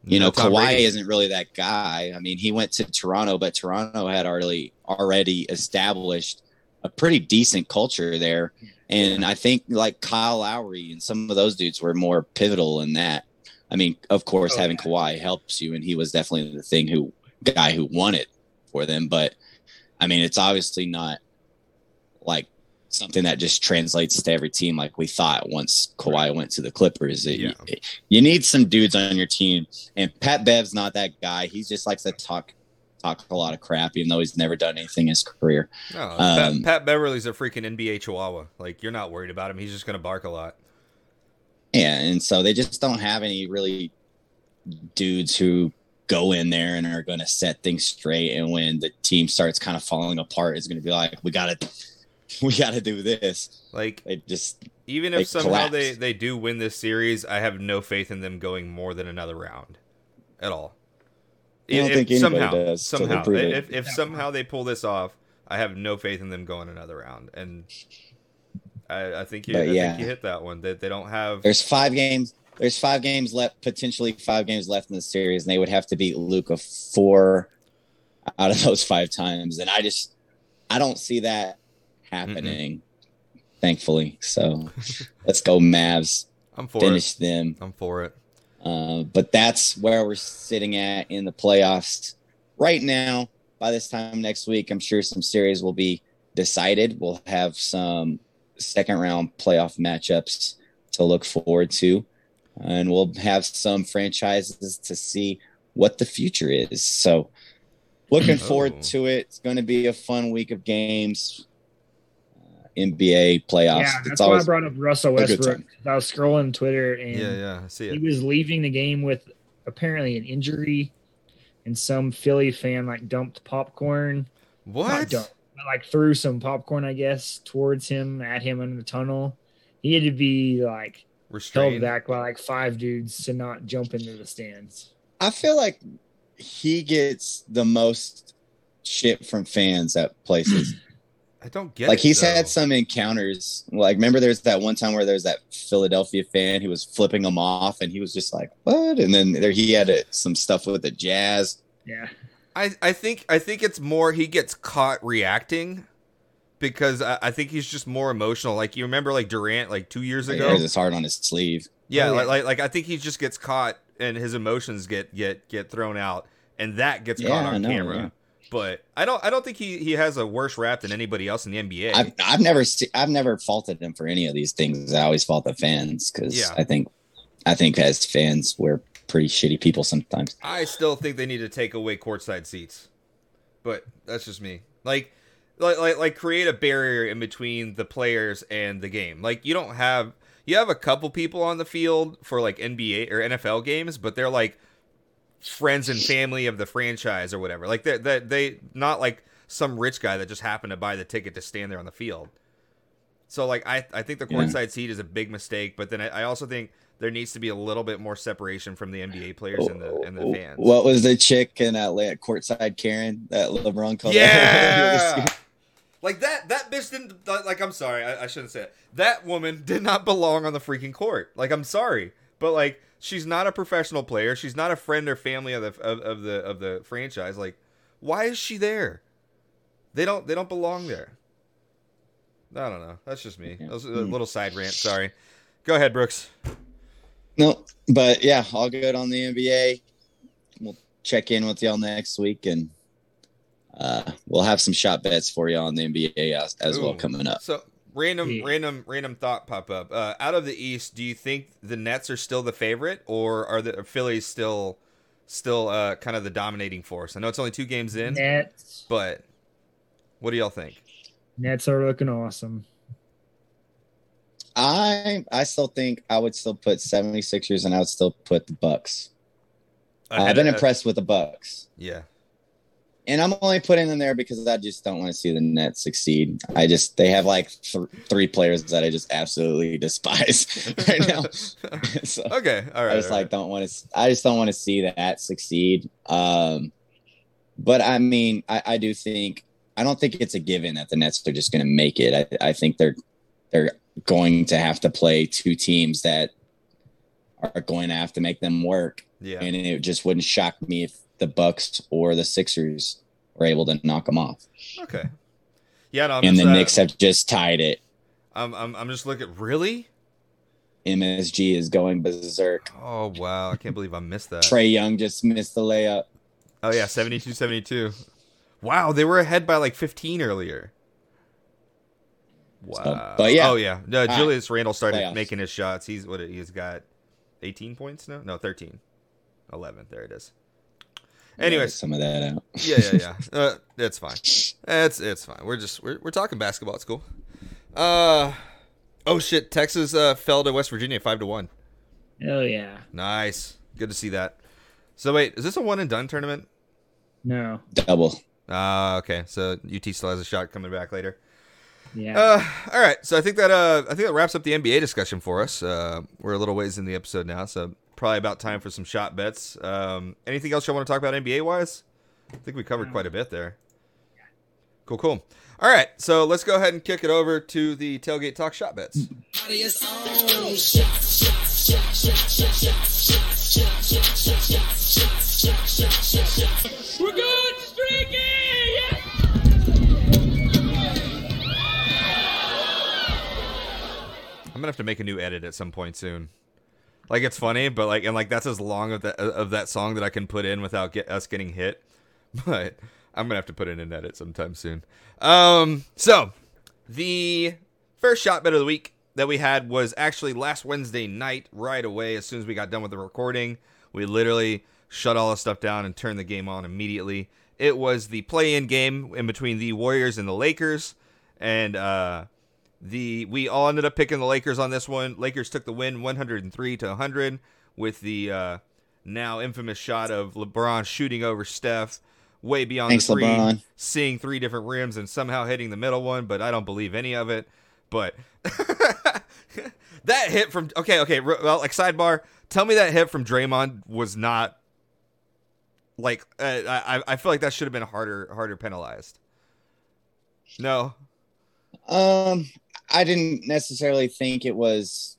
You no know, Tom Kawhi Brady. isn't really that guy. I mean, he went to Toronto, but Toronto had already already established a pretty decent culture there. And I think like Kyle Lowry and some of those dudes were more pivotal in that. I mean, of course, Oh, having yeah. Kawhi helps you, and he was definitely the thing who guy who won it for them. But I mean, it's obviously not like something that just translates to every team like we thought once Kawhi went to the Clippers. It- Yeah. you need some dudes on your team, and Pat Bev's not that guy. He just likes to talk talk a lot of crap, even though he's never done anything in his career. No, Um, Pat, Pat Beverley's a freaking NBA Chihuahua. Like you're not worried about him. He's just gonna bark a lot. Yeah, and so they just don't have any really dudes who go in there and are going to set things straight. And when the team starts kind of falling apart, it's going to be like, we got to, we got to do this. Like It just, even if somehow they they do win this series, I have no faith in them going more than another round at all. I don't If- think somehow, does they somehow, prove it. if if somehow they pull this off, I have no faith in them going another round. And I, I think you, I yeah. think you hit that one. That they don't have. there's five games. There's five games left, potentially five games left in the series, and they would have to beat Luka four out of those five times. And I just, I don't see that happening, thankfully. So let's go, Mavs. I'm for Finish it. them. I'm for it. Uh, but that's where we're sitting at in the playoffs right now. By this time next week, I'm sure some series will be decided. We'll have some second round playoff matchups to look forward to, and we'll have some franchises to see what the future is. So, looking Oh. forward to it. It's going to be a fun week of games. NBA playoffs. Yeah, it's that's why I brought up Russell Westbrook. I was scrolling Twitter and Yeah, yeah. I see he was leaving the game with apparently an injury, and some Philly fan like dumped popcorn. What? dumped, but like threw some popcorn, I guess, towards him at him in the tunnel. He had to be like held back by like five dudes to not jump into the stands. I feel like he gets the most shit from fans at places. I don't get like it. he's though. had some encounters. Like remember there's that one time where there's that Philadelphia fan who was flipping him off and he was just like, "What?" And then there he had uh some stuff with the Jazz. Yeah, I, I think I think it's more he gets caught reacting because I, I think he's just more emotional. Like you remember like Durant like two years ago. wears his heart on his sleeve. Yeah, Oh, yeah. Like, like like I think he just gets caught and his emotions get get get thrown out and that gets caught Yeah, I on know, camera. yeah. But I don't I don't think he he has a worse rap than anybody else in the NBA. I've I've never se- I've never faulted him for any of these things. I always fault the fans because Yeah. I think I think as fans we're pretty shitty people sometimes. I still think they need to take away courtside seats. But that's just me. Like like like like create a barrier in between the players and the game. Like you don't have you have a couple people on the field for like NBA or NFL games, but they're like friends and family of the franchise or whatever. Like they they they not like some rich guy that just happened to buy the ticket to stand there on the field. So like I I think the Yeah. courtside seat is a big mistake, but then I, I also think there needs to be a little bit more separation from the NBA players and the oh, and the oh, fans. What was the chick in Atlanta, courtside Karen that LeBron called? Yeah. like that that bitch didn't like I'm sorry, I, I shouldn't say it. That woman did not belong on the freaking court. Like I'm sorry. But like she's not a professional player. She's not a friend or family of the of, of the of the franchise. Like why is she there? They don't they don't belong there. I don't know. That's just me. That was a little side rant, sorry. Go ahead, Brooks. no, but yeah, all good on the NBA. We'll check in with y'all next week, and uh, we'll have some shot bets for you on the NBA as, as well coming up. So random, Yeah. random, random thought pop up. Uh, out of the East, do you think the Nets are still the favorite, or are the Phillies still, still uh, kind of the dominating force? I know it's only two games in, Nets. but what do y'all think? Nets are looking awesome. I I still think I would still put 76ers and I would still put the Bucks. I've been Ahead- uh, impressed with the Bucks. Yeah, And I'm only putting them there because I just don't want to see the Nets succeed. I just they have like th- three players that I just absolutely despise right now. so okay, all right. I just like right. don't want to. I just don't want to see that succeed. Um, but I mean, I, I do think I don't think it's a given that the Nets are just going to make it. I, I think they're they're going to have to play two teams that are going to have to make them work, Yeah, and it just wouldn't shock me if the Bucks or the Sixers were able to knock them off. okay. Yeah, no, I'm and the uh, Knicks have just tied it. I'm, I'm, I'm just looking. Really? MSG is going berserk. Oh wow, I can't believe I missed that. Trae Young just missed the layup. Oh yeah, 72-72. Wow, they were ahead by like 15 earlier. Wow. but yeah. Oh yeah. No, right. Julius Randle started Playoffs. making his shots. He's what he's got 18 points now? No, 13. 11. There it is. Anyways, some of that out. yeah, yeah, yeah. Uh, it's fine. It's it's fine. We're just we're, we're talking basketball. It's cool. Uh oh shit. Texas uh, fell to West Virginia five to one. Hell yeah. Nice. Good to see that. So wait, is this a one and done tournament? No. Double. Ah, okay. So UT still has a shot coming back later. Yeah. Uh, all right. So I think that uh, I think that wraps up the NBA discussion for us. Uh, we're a little ways in the episode now, so probably about time for some shot bets. Um, anything else you want to talk about NBA wise? I think we covered quite a bit there. Cool, cool. All right, so let's go ahead and kick it over to the tailgate talk shot bets. We're good streaky! I'm gonna have to make a new edit at some point soon. Like it's funny, but like and like that's as long of that of that song that I can put in without get us getting hit. But I'm gonna have to put in an edit sometime soon. Um, so the first shot bet of the week that we had was actually last Wednesday night. Right away, as soon as we got done with the recording, we literally shut all the stuff down and turned the game on immediately. It was the play-in game in between the Warriors and the Lakers, and uh, the we all ended up picking the Lakers on this one. Lakers took the win 103 to 100 with the uh, now infamous shot of LeBron shooting over Steph way beyond Thanks, the three, LeBron. seeing three different rims and somehow hitting the middle one, but I don't believe any of it. But that hit from okay, okay, well, like sidebar, tell me that hit from Draymond was not like uh, I I feel like that should have been harder harder penalized. No. Um, I didn't necessarily think it was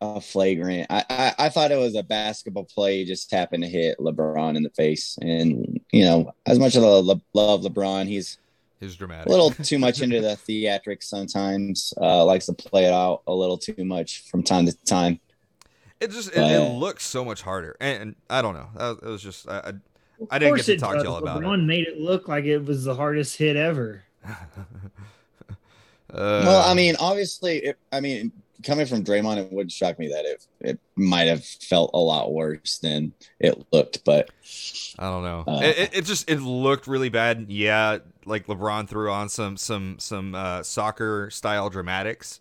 a flagrant. I, I, I thought it was a basketball play. Just happened to hit LeBron in the face, and you know, as much as I love LeBron, he's It was dramatic. a little too much into the theatrics sometimes. Uh, likes to play it out a little too much from time to time. It just it, it looks so much harder, and, and I don't know. It was just I, I, I didn't get to it talk to y'all about it. LeBron made it look like it was the hardest hit ever. Uh, well, I mean, obviously, it, I mean, coming from Draymond, it wouldn't shock me that it it might have felt a lot worse than it looked. But I don't know. Uh, it, it, just it looked really bad. Yeah, like LeBron threw on some some some uh, soccer style dramatics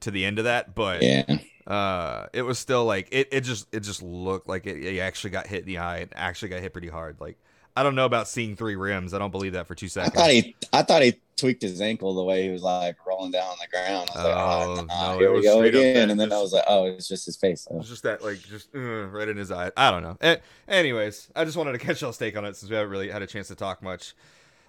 to the end of that, but yeah, uh, it was still like it, it just it just looked like it, it actually got hit in the eye. It actually got hit pretty hard. Like I don't know about seeing three rims. I don't believe that for two seconds. I thought he, I thought he tweaked his ankle the way he was like rolling down on the ground. I was like, Oh, oh, nah, no, here we go again. And then I was like, oh, it's just his face. It was just that, like, just uh, right in his eye. I don't know. A- anyways, I just wanted to catch y'all's take on it since we haven't really had a chance to talk much.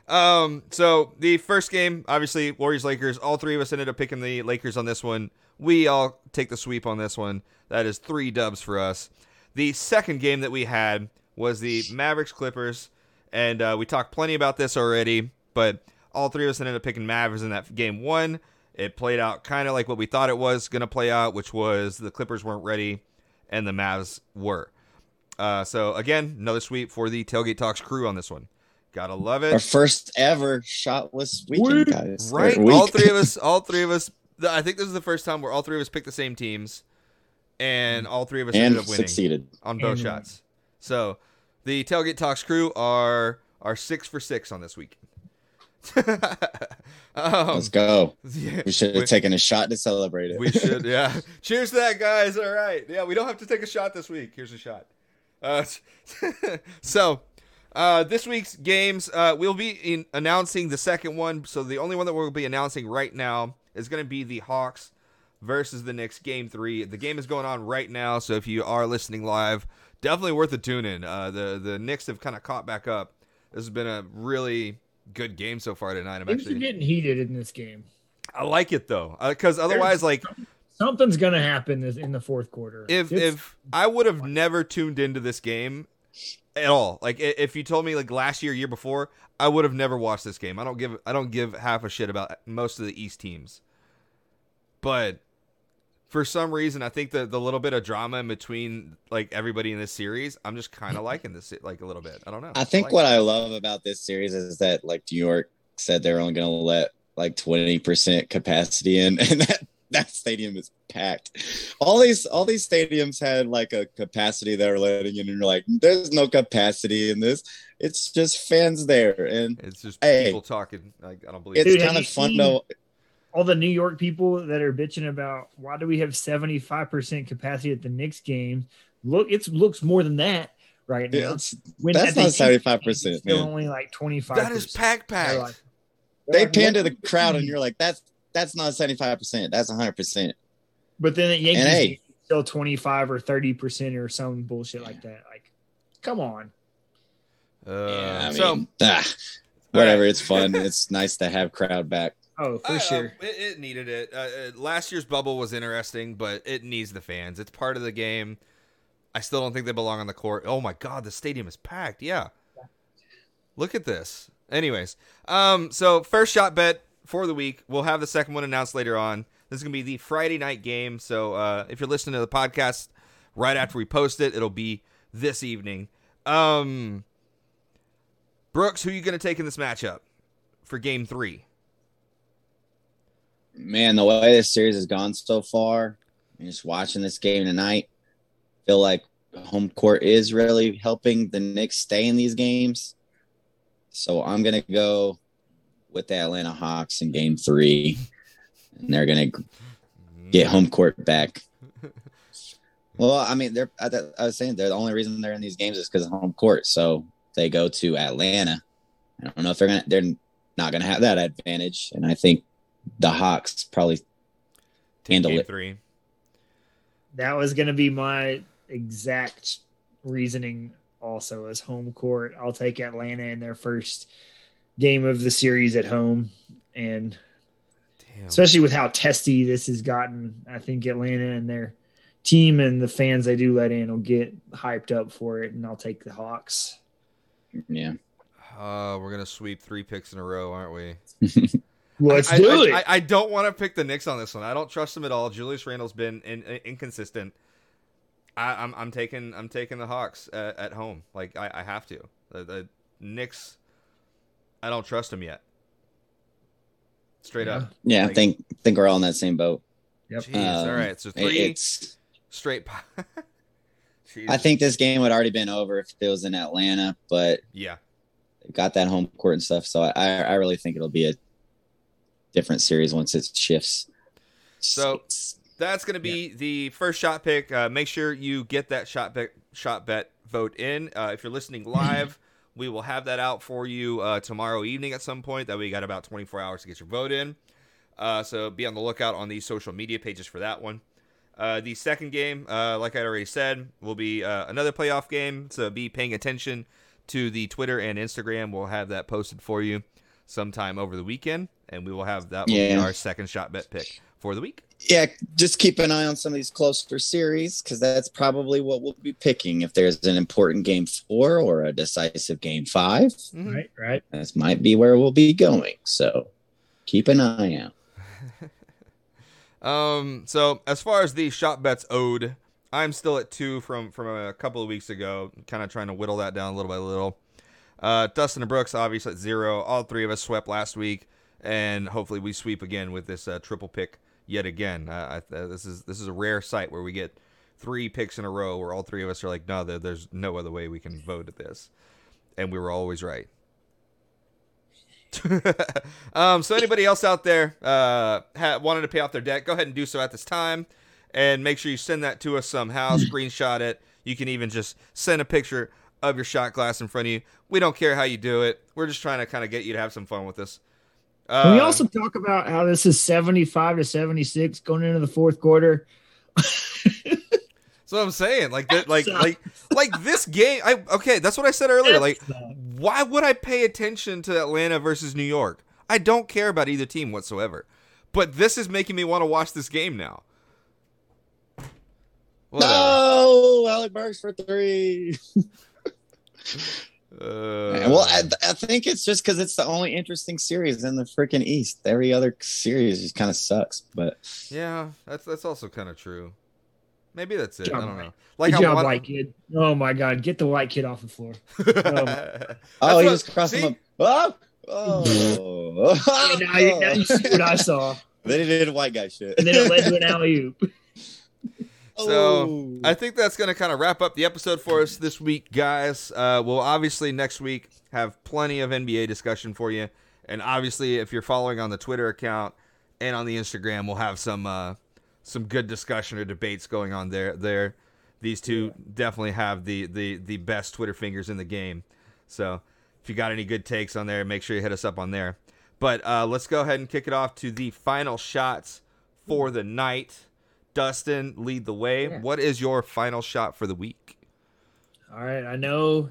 Um, so the first game, obviously, Warriors Lakers. All three of us ended up picking the Lakers on this one. We all take the sweep on this one. That is three dubs for us. The second game that we had was the Mavericks Clippers, and uh, we talked plenty about this already. But all three of us ended up picking Mavericks in that game one. It played out kind of like what we thought it was going to play out, which was the Clippers weren't ready and the Mavs were. Uh, so again, another sweep for the Tailgate Talks crew on this one. Gotta love it. Our first ever shotless weekend, guys. Right, Or week. all three of us, all three of us. I think this is the first time where all three of us picked the same teams, and all three of us and ended up winning succeeded. on both And- shots. So the Tailgate Talks crew are are six for six on this week. um, Let's go. yeah, We should we- have taken a shot to celebrate it. we should, yeah. Cheers to that, guys. All right. Yeah, we don't have to take a shot this week. Here's a shot. Uh, so, uh, this week's games, uh, we'll be in announcing the second one. So, the only one that we'll be announcing right now is going to be the Hawks versus the Knicks game three. The game is going on right now. So, if you are listening live, definitely worth a tune in. Uh, the, the Knicks have kind of caught back up. This has been a really good game so far tonight. I'm Things actually, getting heated in this game. I like it though, because otherwise, like, Something's gonna happen in the fourth quarter. if It's- if I would have never tuned into this game at all, like if you told me like last year, year before, I would have never watched this game. I don't give I don't give half a shit about most of the East teams, but for some reason, I think the the little bit of drama in between like everybody in this series, I'm just kind of liking this like a little bit. I don't know. I think like what it. I love about this series is that like New York said they're only going to let like 20% capacity in and that that stadium is packed. All these all these stadiums had like a capacity they were letting in and you're like there's no capacity in this. It's just fans there and it's just Hey. people talking. Like I don't believe it's Dude, kind of fun seen- though. All the New York people that are bitching about why do we have 75% capacity at the Knicks game? Look, it looks more than that right now. It's, When that's not 75%, it's man. only like 25 that is pack packed. They're like- they like, pan to the crowd and you're like that's that's not 75%. That's 100%. But then at Yankees, And hey- still 25 or 30% or some bullshit like that. Like, come on. Uh, yeah, I mean, so ah, whatever, it's fun. it's nice to have crowd back. Oh, for I- uh, sure. it, it needed it. Uh, uh, last year's bubble was interesting, but it needs the fans. It's part of the game. I still don't think they belong on the court. Oh my god, the stadium is packed. Yeah. Look at this. Anyways, um, so first shot bet for the week. We'll have the second one announced later on. This is gonna be the Friday night game. So uh, if you're listening to the podcast right after we post it, it'll be this evening. Um, Brooks, who are you gonna take in this matchup for Game Three? Man, the way this series has gone so far, and just watching this game tonight, feel like home court is really helping the Knicks stay in these games. So I'm gonna go with the Atlanta Hawks in Game Three, and they're gonna get home court back. Well, I mean, they're I, I was saying they're the only reason they're in these games is because of home court. So they go to Atlanta. I don't know if they're gonna they're not gonna have that advantage, and I think the Hawks probably Take handle game it. three. That was going to be my exact reasoning also as home court. I'll take Atlanta in their first game of the series at home. And Damn. especially with how testy this has gotten, I think Atlanta and their team and the fans they do let in will get hyped up for it. And I'll take the Hawks. Yeah. Uh, we're gonna sweep three picks in a row, aren't we? Let's I, do I, it. I, I don't want to pick the Knicks on this one. I don't trust them at all. Julius Randle's been in, in- inconsistent. I, I'm I'm taking I'm taking the Hawks at, at home. Like I, I have to. The, the Knicks, I don't trust them yet. Straight up. Yeah, Like- I think think we're all in that same boat. Yep. Jeez. Um, all right. So three It's straight. po- I think this game would already been over if it was in Atlanta, but Yeah. got that home court and stuff. So I I really think it'll be a different series once it shifts. So- That's going to be the first shot pick. Uh, make sure you get that shot bet, shot bet vote in. Uh, if you're listening live, We will have that out for you uh, tomorrow evening at some point. That way, you got about 24 hours to get your vote in. Uh, so be on the lookout on these social media pages for that one. Uh, the second game, uh, like I already said, will be uh, another playoff game. So be paying attention to the Twitter and Instagram. We'll have that posted for you sometime over the weekend, and we will have that will be our second shot bet pick for the week. Yeah, just keep an eye on some of these closer series because that's probably what we'll be picking if there's an important game four or a decisive game five. Mhm. Right, right. This might be where we'll be going. So keep an eye out. Um, so as far as the shot bets owed, I'm still at two from from a couple of weeks ago. Kind of trying to whittle that down little by little. Uh, Dustin and Brooks obviously at zero. All three of us swept last week, and hopefully we sweep again with this uh, triple pick yet again. Uh, I, uh, this is this is a rare sight where we get three picks in a row where all three of us are like, no, there, there's no other way we can vote at this, and we were always right. um, so anybody else out there uh, ha- wanted to pay off their debt, go ahead and do so at this time, and make sure you send that to us somehow. Screenshot it. You can even just send a picture of your shot glass in front of you. We don't care how you do it. We're just trying to kind of get you to have some fun with us. Uh, Can we also talk about how this is 75 to 76 going into the fourth quarter? So I'm saying, like, that, like, like, like this game. I okay. That's what I said earlier. Like, why would I pay attention to Atlanta versus New York? I don't care about either team whatsoever. But this is making me want to watch this game now. Whatever. No, Alec Burks for three. Uh, well, I, I think it's just because it's the only interesting series in the freaking East. Every other series just kind of sucks. But yeah, that's that's also kind of true. Maybe that's it. Good I don't know. Mike. Like Good I job, want- white kid. Oh my God, get the white kid off the floor. oh, That's he what- just crossed see? him up. Oh, oh. And now, now you see what I saw, Then he did white guy shit. and then it led to an alley oop. So, Oh. I think that's going to kind of wrap up the episode for us this week, guys. Uh, we'll obviously next week have plenty of NBA discussion for you, and obviously, if you're following on the Twitter account and on the Instagram, we'll have some uh, some good discussion or debates going on there. There, these two definitely have the the the best Twitter fingers in the game. So, if you got any good takes on there, make sure you hit us up on there. But uh, let's go ahead and kick it off to the final shots for the night. Dustin, lead the way. Yeah. What is your final shot for the week? All right, I know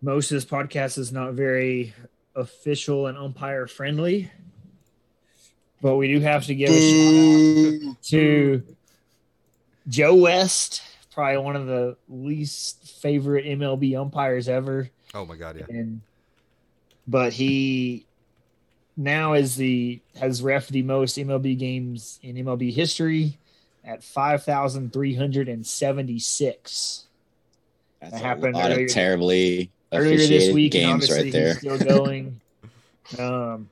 most of this podcast is not very official and umpire friendly, but we do have to give a shout out to Joe West, probably one of the least favorite MLB umpires ever. Oh my god, yeah. and but he now is the has ref the most MLB games in MLB history at five thousand three hundred and seventy six. That's That a happened lot earlier- of terribly Earlier this week, and games obviously right there. he's still going. um,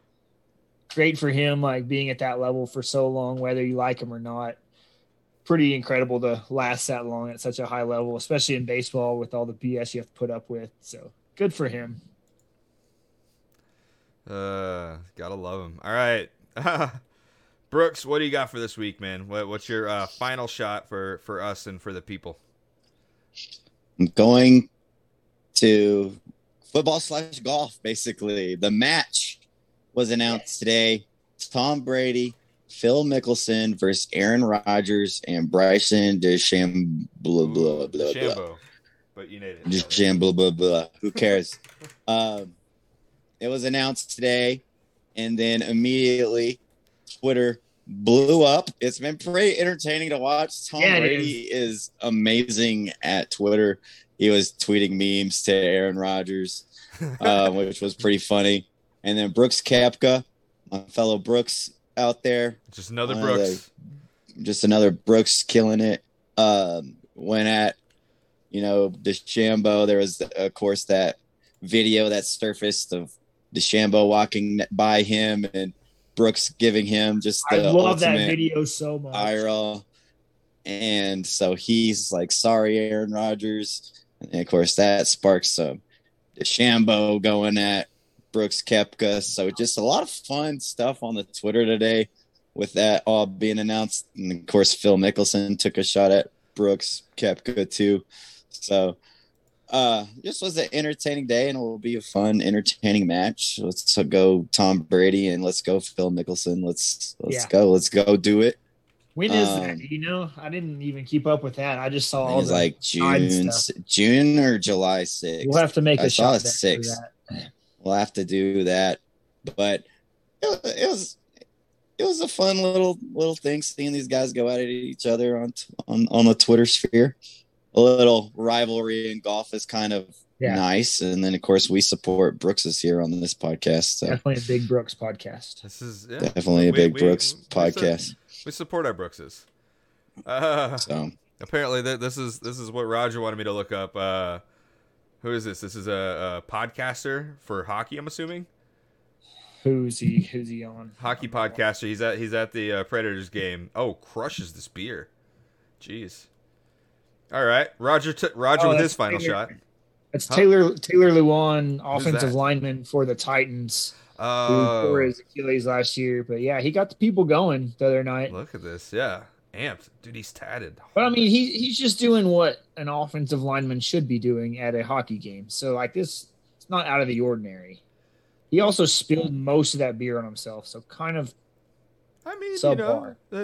great for him, like being at that level for so long, whether you like him or not. Pretty incredible to last that long at such a high level, especially in baseball with all the BS you have to put up with. So good for him. Uh, gotta love him. All right, Brooks, what do you got for this week, man? What, what's your uh, final shot for for us and for the people? I'm going to football slash golf, basically. The match was announced today. Tom Brady, Phil Mickelson versus Aaron Rodgers and Bryson DeChambeau. Blah, blah, blah, blah. But you need it. DeChambeau, blah, blah, blah. Who cares? um, it was announced today, and then immediately Twitter blew up. It's been pretty entertaining to watch. Tom Yeah, Brady is amazing at Twitter. He was tweeting memes to Aaron Rodgers, uh, which was pretty funny. And then Brooks Koepka, my fellow Brooks out there, Just another of Brooks. just another Brooks killing it. Um, went at, you know, DeChambeau. There was, of course, that video that surfaced of DeChambeau walking by him and Brooks giving him just I love that video so much. And so he's like, sorry, Aaron Rodgers. And of course, that sparks some DeChambeau going at Brooks Koepka. So just a lot of fun stuff on the Twitter today with that all being announced. And of course, Phil Mickelson took a shot at Brooks Koepka too. So uh, this was an entertaining day, and it will be a fun, entertaining match. Let's go Tom Brady and let's go Phil Mickelson. Let's let's Yeah. go. Let's go do it. When is Um, that? You know, I didn't even keep up with that. I just saw all the. like June. June or July 6th. we'll have to make I a shot six. we'll have to do that. But it, it was it was a fun little little thing seeing these guys go at each other on on on the Twitter sphere. A little rivalry in golf is kind of Yeah. nice, and then of course we support Brooks's here on this podcast. So Definitely a big Brooks podcast. This is yeah, definitely a we- big we- Brooks we podcast. We support our Brookses. Uh, So apparently, th- this is this is what Roger wanted me to look up. Uh, who is this? This is a, a podcaster for hockey. I'm assuming Who's he? Who's he on? hockey podcaster. He's at he's at the uh, Predators game. Oh, crushes this beer. Jeez. All right, Roger. T- Roger Oh, with his final Taylor- shot. That's Huh? Taylor Taylor Lewan, offensive lineman for the Titans, who Oh, tore his Achilles last year. But yeah, he got the people going the other night. look at this. Yeah, amped, dude. He's tatted. But I mean, he he's just doing what an offensive lineman should be doing at a hockey game. So like this, it's not out of the ordinary. He also spilled most of that beer on himself, so kind of I mean, you Subpar. know, uh,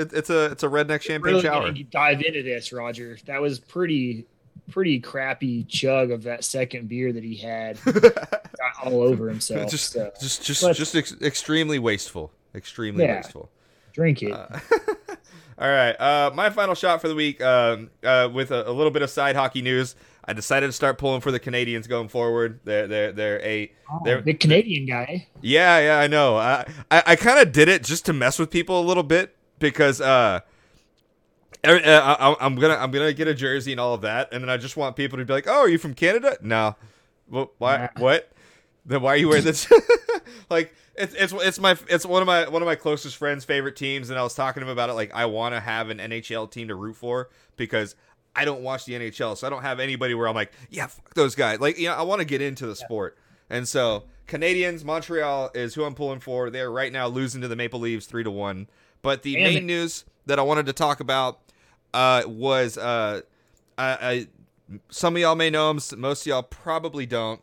it, it's a it's a redneck champagne really shower. getting to dive into this, Roger. That was pretty pretty crappy chug of that second beer that he had got all over himself. just, so just, just, Let's- just ex- extremely wasteful. Extremely Yeah. wasteful. drink it. Uh, all right. Uh, my final shot for the week. Um, uh, with a, a little bit of side hockey news, I decided to start pulling for the Canadiens going forward. They're they're they're a Oh, they're the Canadian guy. yeah yeah I know. I I, I kind of did it just to mess with people a little bit because uh. er- uh, I, I'm gonna I'm gonna get a jersey and all of that, and then I just want people to be like, "Oh, are you from Canada?" No, well, why? Nah. What? Then why are you wearing this? like it's it's it's my it's one of my one of my closest friends' favorite teams, and I was talking to him about it. Like I want to have an NHL team to root for because I don't watch the NHL, so I don't have anybody where I'm like, yeah, fuck those guys. Like you know, I want to get into the sport, and so Canadiens, Montreal is who I'm pulling for. They're right now losing to the Maple Leafs three to one. But the main it. news that I wanted to talk about uh, was uh, I, I some of y'all may know him, most of y'all probably don't.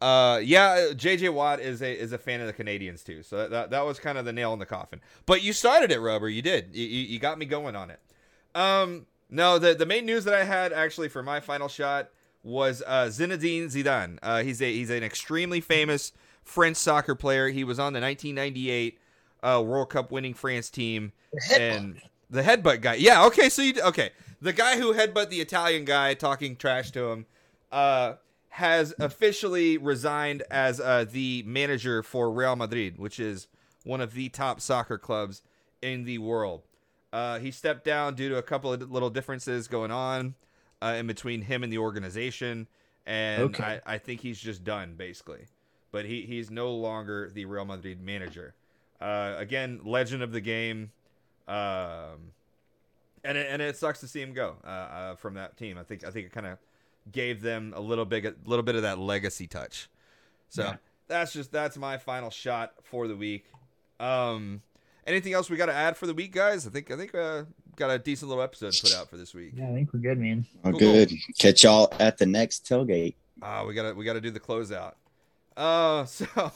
Uh, yeah, JJ Watt is a is a fan of the Canadiens too, so that that was kind of the nail in the coffin. But you started it, Rubber. You did. You, you, you got me going on it. Um, no, the the main news that I had actually for my final shot was uh, Zinedine Zidane. Uh, he's a he's an extremely famous French soccer player. He was on the 1998 uh, World Cup winning France team, and the headbutt guy. Yeah, okay, so you okay. The guy who headbutt the Italian guy talking trash to him uh, has officially resigned as uh, the manager for Real Madrid, which is one of the top soccer clubs in the world. Uh, he stepped down due to a couple of little differences going on uh, in between him and the organization, and Okay. I, I think he's just done basically. But he, he's no longer the Real Madrid manager. Uh, again, legend of the game, um, and it, and it sucks to see him go uh, uh, from that team. I think I think it kind of gave them a little big a little bit of that legacy touch. So Yeah. that's just that's my final shot for the week. Um, anything else we got to add for the week, guys? I think I think uh, got a decent little episode put out for this week. Yeah, I think we're good, man. oh, Cool. good. Catch y'all at the next tailgate. Ah, we gotta we gotta do the closeout. Uh, so,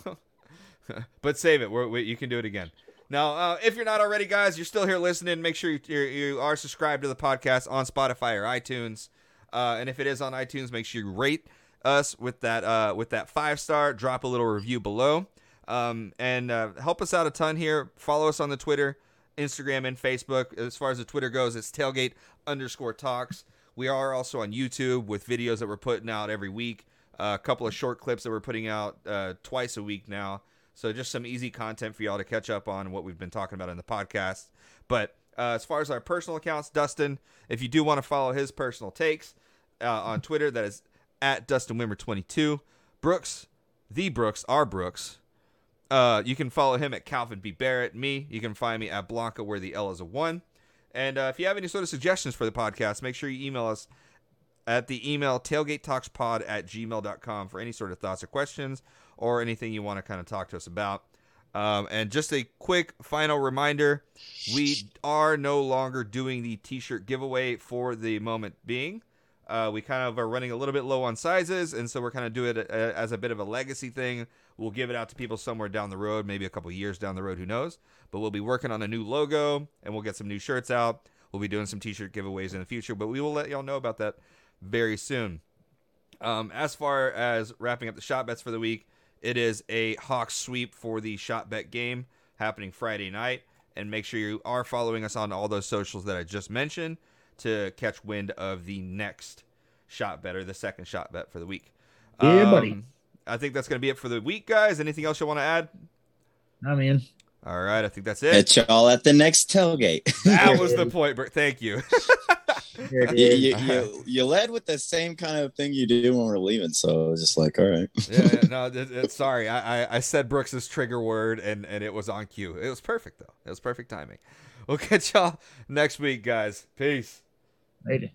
but save it. We're, we, you can do it again. Now, uh, if you're not already, guys, you're still here listening. Make sure you you're, you are subscribed to the podcast on Spotify or iTunes. Uh, and if it is on iTunes, make sure you rate us with that uh, with that five star. Drop a little review below. Um, and uh, help us out a ton here. Follow us on the Twitter, Instagram, and Facebook. As far as the Twitter goes, it's tailgate underscore talks. We are also on YouTube with videos that we're putting out every week. Uh, a couple of short clips that we're putting out uh, twice a week now. So just some easy content for y'all to catch up on what we've been talking about in the podcast. But uh, as far as our personal accounts, Dustin, if you do want to follow his personal takes uh, on Twitter, that is at Dustin Wimmer 22. Brooks, the Brooks, our Brooks. Uh, you can follow him at Calvin B. Barrett. Me, you can find me at Blanca, where the L is a one. And uh, if you have any sort of suggestions for the podcast, make sure you email us at the email tailgatetalkspod at gmail.com for any sort of thoughts or questions or anything you want to kind of talk to us about. Um, and just a quick final reminder we are no longer doing the t shirt giveaway for the moment being. Uh, we kind of are running a little bit low on sizes, and so we're kind of doing it uh, as a bit of a legacy thing. We'll give it out to people somewhere down the road, maybe a couple years down the road, who knows. But we'll be working on a new logo, and we'll get some new shirts out. We'll be doing some t-shirt giveaways in the future, but we will let y'all know about that very soon. Um, as far as wrapping up the shot bets for the week, it is a hawk sweep for the shot bet game happening Friday night. And make sure you are following us on all those socials that I just mentioned to catch wind of the next shot bet or the second shot bet for the week. Yeah, buddy. I think that's going to be it for the week, guys. Anything else you want to add? I mean, all right. I think that's it. Catch y'all at the next tailgate. That was the point. Thank you. you, you, you, led with the same kind of thing you do when we're leaving. So I was just like, all right. yeah, yeah no, it, it, sorry. I, I, I said Brooks's trigger word and, and it was on cue. It was perfect, though. It was perfect timing. We'll catch y'all next week, guys. Peace. Later.